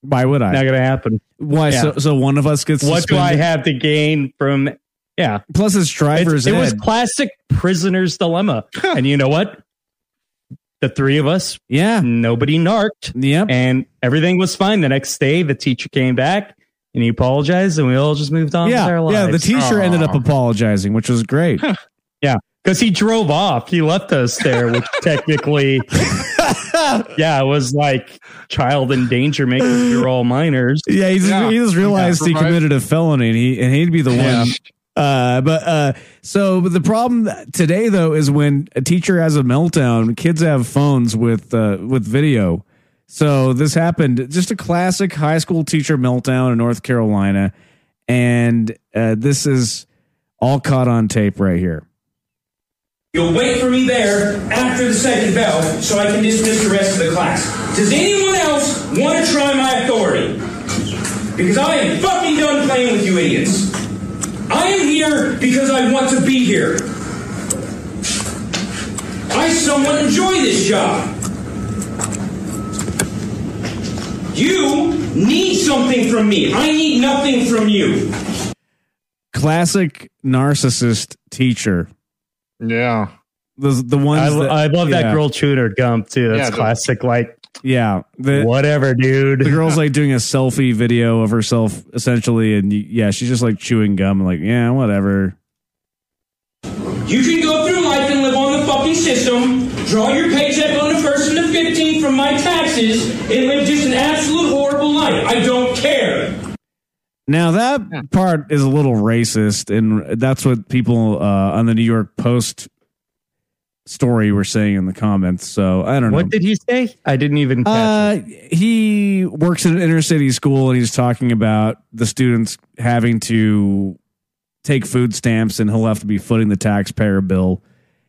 Why would I? not gonna happen. Why? Yeah. So, so one of us gets What do I have to gain from? Yeah, Plus, it's It's- driver's it was classic prisoner's dilemma. and you know what? The three of us, yeah. nobody narked, Yep. and everything was fine. The next day, the teacher came back and he apologized, and we all just moved on with yeah. our lives. Yeah. The teacher Aw. ended up apologizing, which was great. Because he drove off. He left us there, which (laughs) technically, yeah, it was like child endangerment because you're all minors. Yeah, he just, Yeah. he just realized he committed a felony, and he and he'd be the Yeah. one. Uh, but uh, so but the problem today though is when a teacher has a meltdown, kids have phones with uh, with video. So this happened, just a classic high school teacher meltdown in North Carolina, and uh, this is all caught on tape right here. You'll wait for me there after the second bell so I can dismiss the rest of the class. Does anyone else want to try my authority? Because I am fucking done playing with you idiots. I am here because I want to be here. I somewhat enjoy this job. You need something from me. I need nothing from you. Classic narcissist teacher. Yeah. The the ones I, that, I love yeah, that girl chewing her gum too. That's Yeah, the- classic. Like Yeah, the, whatever, dude. the girl's like doing a selfie video of herself essentially and yeah she's just like chewing gum like yeah whatever You can go through life and live on the fucking system, draw your paycheck on the first and the 15th from my taxes, and live just an absolute horrible life. I don't care. Now that part is a little racist and that's what people uh, on the new york post story were saying in the comments so i don't know What did he say? I didn't even catch uh, he works at an inner city school and he's talking about the students having to take food stamps and he'll have to be footing the taxpayer bill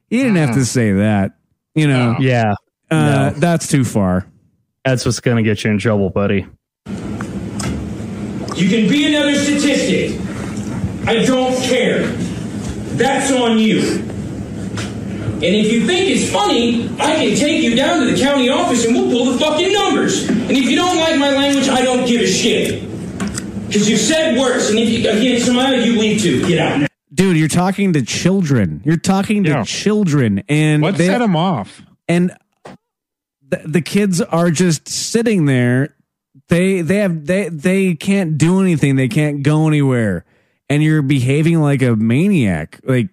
he didn't have to say that you know. Yeah, uh, no. that's too far that's what's gonna get you in trouble, buddy. You can be another statistic. I don't care. That's on you. And if you think it's funny, I can take you down to the county office and we'll pull the fucking numbers. And if you don't like my language, I don't give a shit. Because you've said worse, and if you, again, Samaya, you leave too. Get out now. dude you're talking to children you're talking to Yeah. children and What they, set them off? and the, the kids are just sitting there they they have they they can't do anything. They can't go anywhere. And you're behaving like a maniac. Like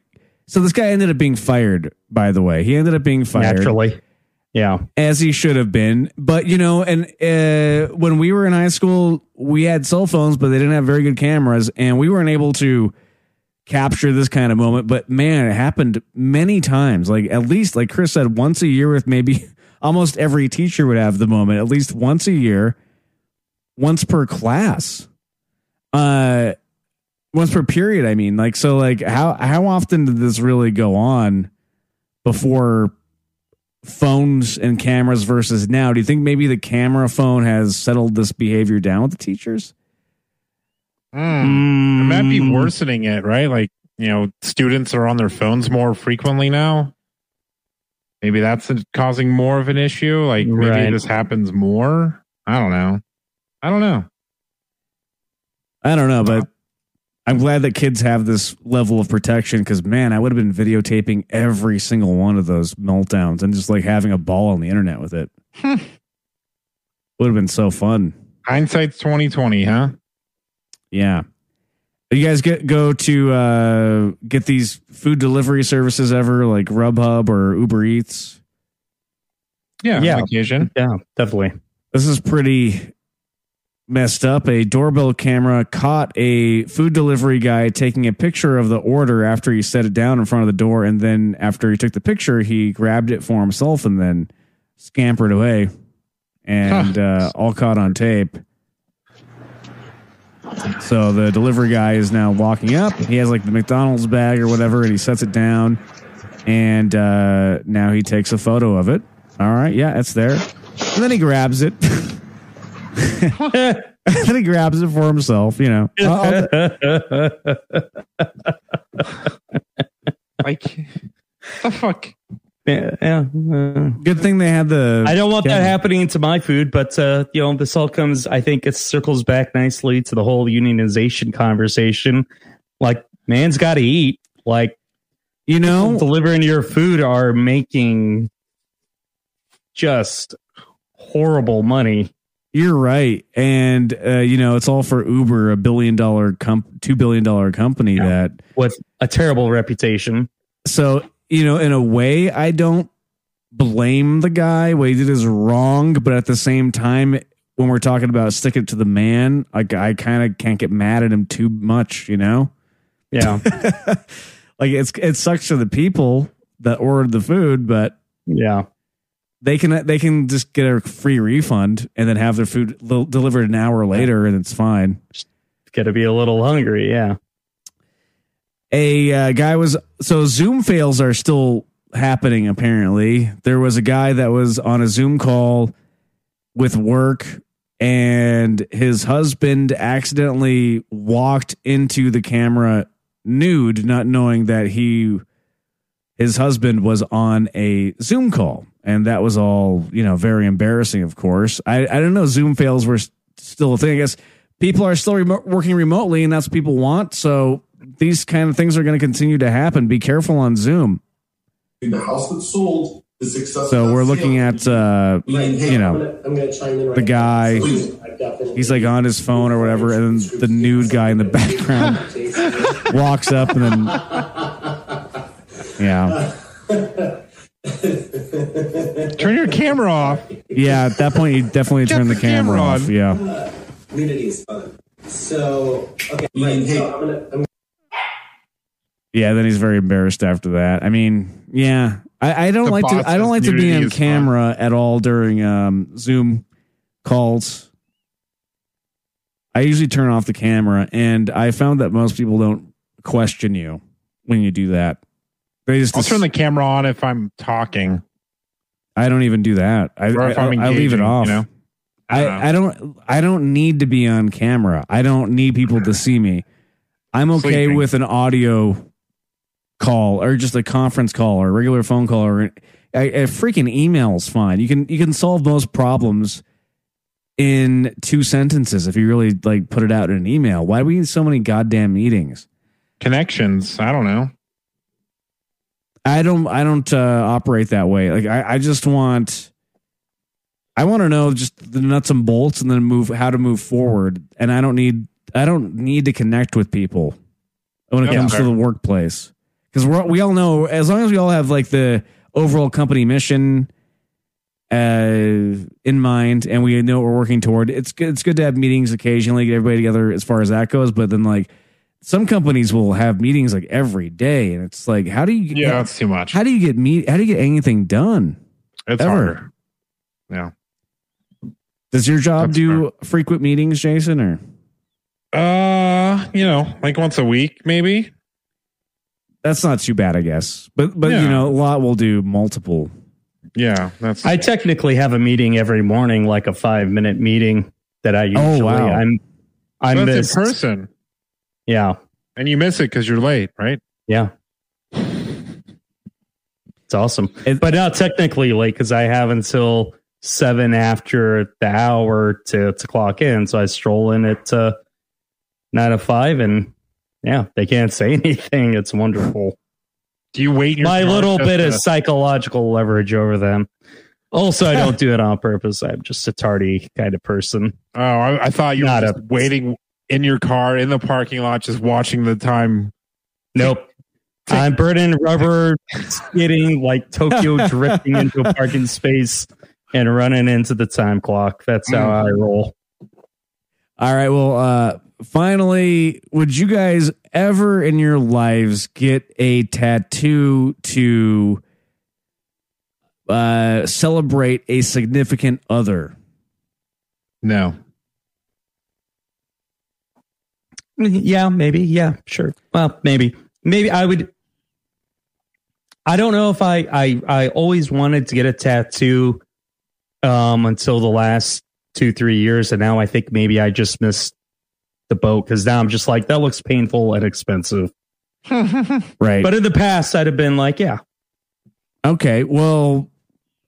so this guy ended up being fired by the way. He ended up being fired. Naturally, yeah. as he should have been. But you know, and uh, when we were in high school, we had cell phones, but they didn't have very good cameras, and we weren't able to capture this kind of moment. But man, it happened many times. Like at least, like Chris said, once a year with maybe (laughs) almost every teacher would have the moment, at least once a year, once per class. Uh once per period, I mean. Like so like how how often did this really go on before phones and cameras versus now? Do you think maybe the camera phone has settled this behavior down with the teachers? Mm. It might be Mm, worsening it, right? Like, you know, students are on their phones more frequently now. Maybe that's causing more of an issue. Like, maybe Right. this happens more. I don't know. I don't know. I don't know, but I'm glad that kids have this level of protection because man, I would have been videotaping every single one of those meltdowns and just like having a ball on the internet with it. (laughs) would have been so fun. Hindsight's twenty twenty, huh? Yeah. You guys get go to uh, get these food delivery services ever like Grubhub or Uber Eats? Yeah, Yeah. on occasion. Yeah, definitely. This is pretty messed up. A doorbell camera caught a food delivery guy taking a picture of the order after he set it down in front of the door. And then after he took the picture, he grabbed it for himself and then scampered away. And uh, all caught on tape. So the delivery guy is now walking up. He has like the McDonald's bag or whatever, and he sets it down. And uh, now he takes a photo of it. All right, yeah, it's there. And then he grabs it. (laughs) and (laughs) then he grabs it for himself. You know, (laughs) I'll- Like the fuck. Yeah, yeah. uh, good thing they had the. I don't want that happening to my food, but uh, you know, this all comes. I think it circles back nicely to the whole unionization conversation. Like, man's got to eat. Like, you know, delivering your food are making just horrible money. You're right, and uh, you know it's all for Uber, a billion dollar comp, two billion dollar company that with a terrible reputation. So you know, in a way, I don't blame the guy. What he did is wrong, but at the same time, when we're talking about stick it to the man, like I kind of can't get mad at him too much. You know, Yeah, (laughs) like it's it sucks for the people that ordered the food, but yeah. They can they can just get a free refund and then have their food li- delivered an hour later, and it's fine. Got to be a little hungry. Yeah. a uh, guy was so Zoom fails are still happening. Apparently, there was a guy that was on a Zoom call with work, and his husband accidentally walked into the camera nude, not knowing that he his husband was on a Zoom call, and that was all you know very embarrassing. Of course, I I don't know Zoom fails were still a thing. I guess people are still remo- working remotely, and that's what people want. So these kind of things are going to continue to happen. Be careful on Zoom. The house that sold the success. So we're looking at uh, you know I'm gonna chime in right the guy. He's like on his phone or whatever, and then the nude guy in the background (laughs) walks up and then yeah. (laughs) Turn your camera off. Yeah, at that point, you definitely Get turn the the camera, camera off. on. Yeah. Nudity is fun. So okay, right, so I'm gonna I'm Yeah, then he's very embarrassed after that. I mean, yeah. I, I don't The like to. I don't like to be nudity on is fun. camera at all during um, Zoom calls. I usually turn off the camera and I found that most people don't question you when you do that. I'll turn the camera on if I'm talking. I don't even do that. I, Or if I, I'm I leave it off. you know? I, I don't I don't need to be on camera. I don't need people to see me. I'm okay Sleeping. with an audio call or just a conference call or a regular phone call or a, a freaking email is fine. You can you can solve most problems in two sentences if you really like put it out in an email. Why do we need so many goddamn meetings? Connections. I don't know. I don't I don't uh, operate that way. Like I, I just want I want to know just the nuts and bolts and then move how to move forward. And I don't need I don't need to connect with people when it Yeah, comes to the workplace because we we all know as long as we all have like the overall company mission uh in mind and we know what we're working toward it's good it's good to have meetings occasionally get everybody together as far as that goes but then like some companies will have meetings like every day and it's like how do you Yeah, that's too much. how do you get meet how do you get anything done It's ever? harder. Yeah. does your job That's do frequent meetings jason or Uh, you know, like once a week, maybe. that's not too bad i guess but but you know a lot will do multiple Yeah, that's. I technically have a meeting every morning, like a five minute meeting that I usually. Oh, wow. I'm. I so that's missed. in person, Yeah, and you miss it because you're late, right? yeah. It's awesome, but now technically late because I have until seven after the hour to to clock in. So I stroll in at uh, nine to five and yeah, they can't say (laughs) anything. It's wonderful. Do you wait? your My little just bit of psychological leverage over them. Also, I don't do it on purpose. I'm just a tardy kind of person. Oh, I, I thought you Not were just waiting in your car in the parking lot, just watching the time. Nope. I'm burning rubber, skidding like Tokyo (laughs) drifting into a parking space and running into the time clock. That's how I roll. All right. Well, uh, finally, would you guys ever in your lives get a tattoo to uh, celebrate a significant other? No. Yeah, maybe. Yeah, sure. Well, maybe. Maybe I would. I don't know if I I I always wanted to get a tattoo um until the last two three years, and now I think maybe I just missed the boat because now I'm just like that looks painful and expensive. (laughs) Right. But in the past, I'd have been like, yeah, Okay. Well,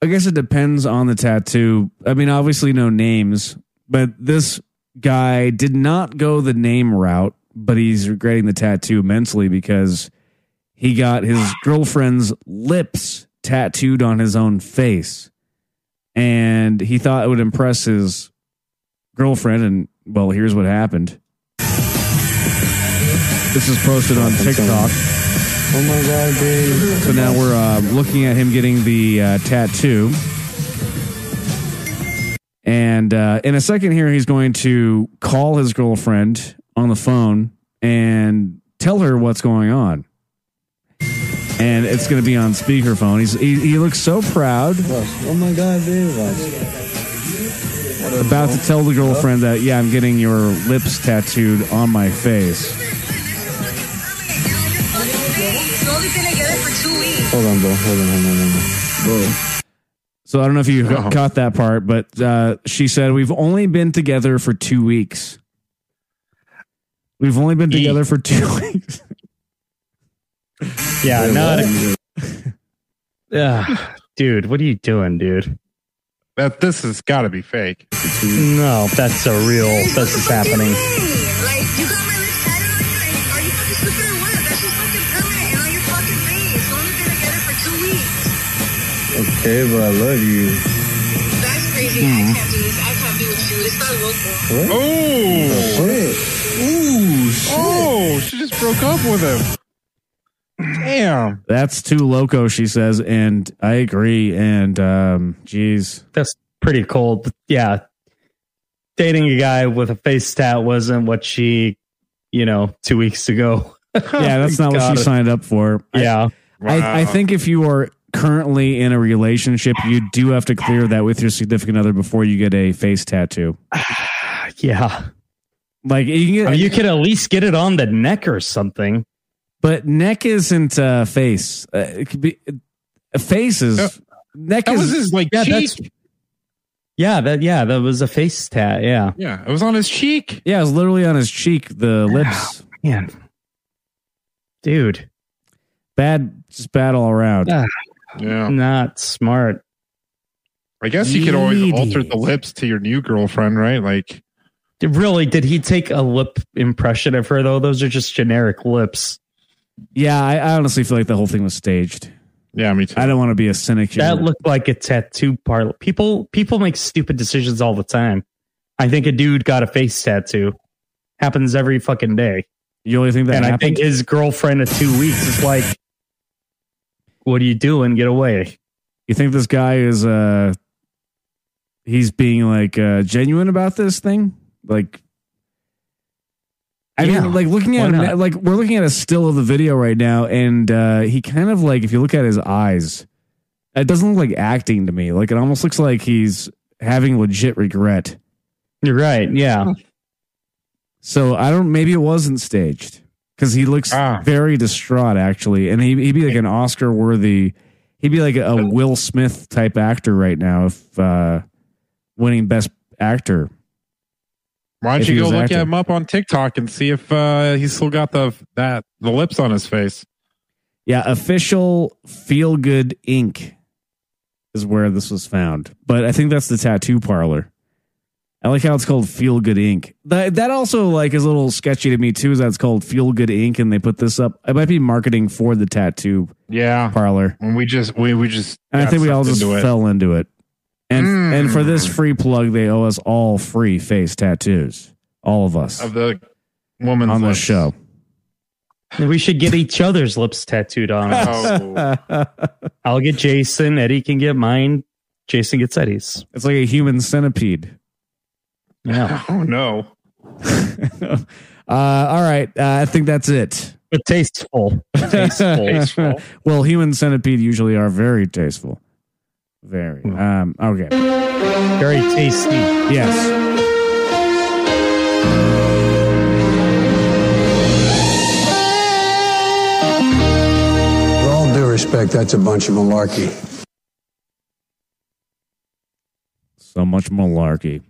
I guess it depends on the tattoo. I mean, obviously, no names, but this guy did not go the name route, but he's regretting the tattoo mentally because he got his girlfriend's lips tattooed on his own face. And he thought it would impress his girlfriend. And, well, here's what happened. This is posted on TikTok. Oh my god, dude. So now we're uh, looking at him getting the uh, tattoo. And uh, in a second here, he's going to call his girlfriend on the phone and tell her what's going on. And it's going to be on speakerphone. He's, he, he looks so proud. Oh my god, dude. About to tell the girlfriend that, yeah, I'm getting your lips tattooed on my face. Hold on, bro. Hold on, hold on, hold on. Bro. So I don't know if you (laughs) caught that part, but uh, she said, We've only been together for two weeks. We've only been together for two (laughs) weeks. yeah, Wait, not. what? (sighs) Yeah, dude, what are you doing, dude? That this has got to be fake. No, that's a real. This is happening. Okay, but I love you. That's crazy. I can't do this. I can't be with you. It's not local. Oh, Shit. Ooh, oh, she just broke up with him. Damn. That's too loco, she says, and I agree. And um, geez, That's pretty cold. Yeah, dating a guy with a face tat wasn't what she, you know, two weeks ago. (laughs) yeah, that's not what Got she signed up for. I- Yeah. I, I think if you are currently in a relationship, you do have to clear that with your significant other before you get a face tattoo. (sighs) Yeah. Like you can get, I mean, you could at least get it on the neck or something. but neck isn't uh, face. Uh, it could be a face is Uh, neck That is was his like Yeah, cheek. that's yeah, that yeah, that was a face tat. Yeah, Yeah, it was on his cheek. yeah, it was literally on his cheek, the lips. man, dude, Bad, just bad all around. Ah, Yeah. not smart. I guess you could always Idiot. alter the lips to your new girlfriend, right? Like, Really, did he take a lip impression of her though? Those are just generic lips. Yeah, I, I honestly feel like the whole thing was staged. yeah, me too. I don't want to be a cynic here. That looked like a tattoo parlor. People people make stupid decisions all the time. I think a dude got a face tattoo. Happens every fucking day. you only think that and I think his girlfriend of two weeks is like, "What are you doing? Get away!" You think this guy is uh he's being like uh genuine about this thing? Like I Yeah, mean like looking at him, not? like we're looking at a still of the video right now and uh he kind of like if you look at his eyes it doesn't look like acting to me. Like it almost looks like he's having legit regret. You're right. Yeah. (laughs) So I don't maybe it wasn't staged cuz he looks Ah. very distraught actually and he he'd be like an Oscar worthy he'd be like a, a Will Smith type actor right now if uh winning best actor. Why don't if you go look acting. him up on TikTok and see if uh, he's still got the that the lips on his face? Yeah, official Feel Good ink is where this was found. But I think that's the tattoo parlor. I like how it's called Feel Good Ink. That that also like is a little sketchy to me too. Is that it's called Feel Good Ink, and they put this up. It might be marketing for the tattoo Yeah. parlor. And we just we we just And I think we all just into fell into it. And Mm. and for this free plug, they owe us all free face tattoos. All of us of the woman's on this lips. show. We should get each other's lips tattooed on us. Oh. I'll get Jason. Eddie can get mine. Jason gets Eddie's. It's like a human centipede. Yeah. (laughs) oh no. (laughs) Uh, all right, uh, I think that's it. But tasteful. Tasteful. (laughs) Tasteful. well, human centipede usually are very tasteful. Very. Um. Okay. Very tasty. Yes. With all due respect, that's a bunch of malarkey. So much malarkey.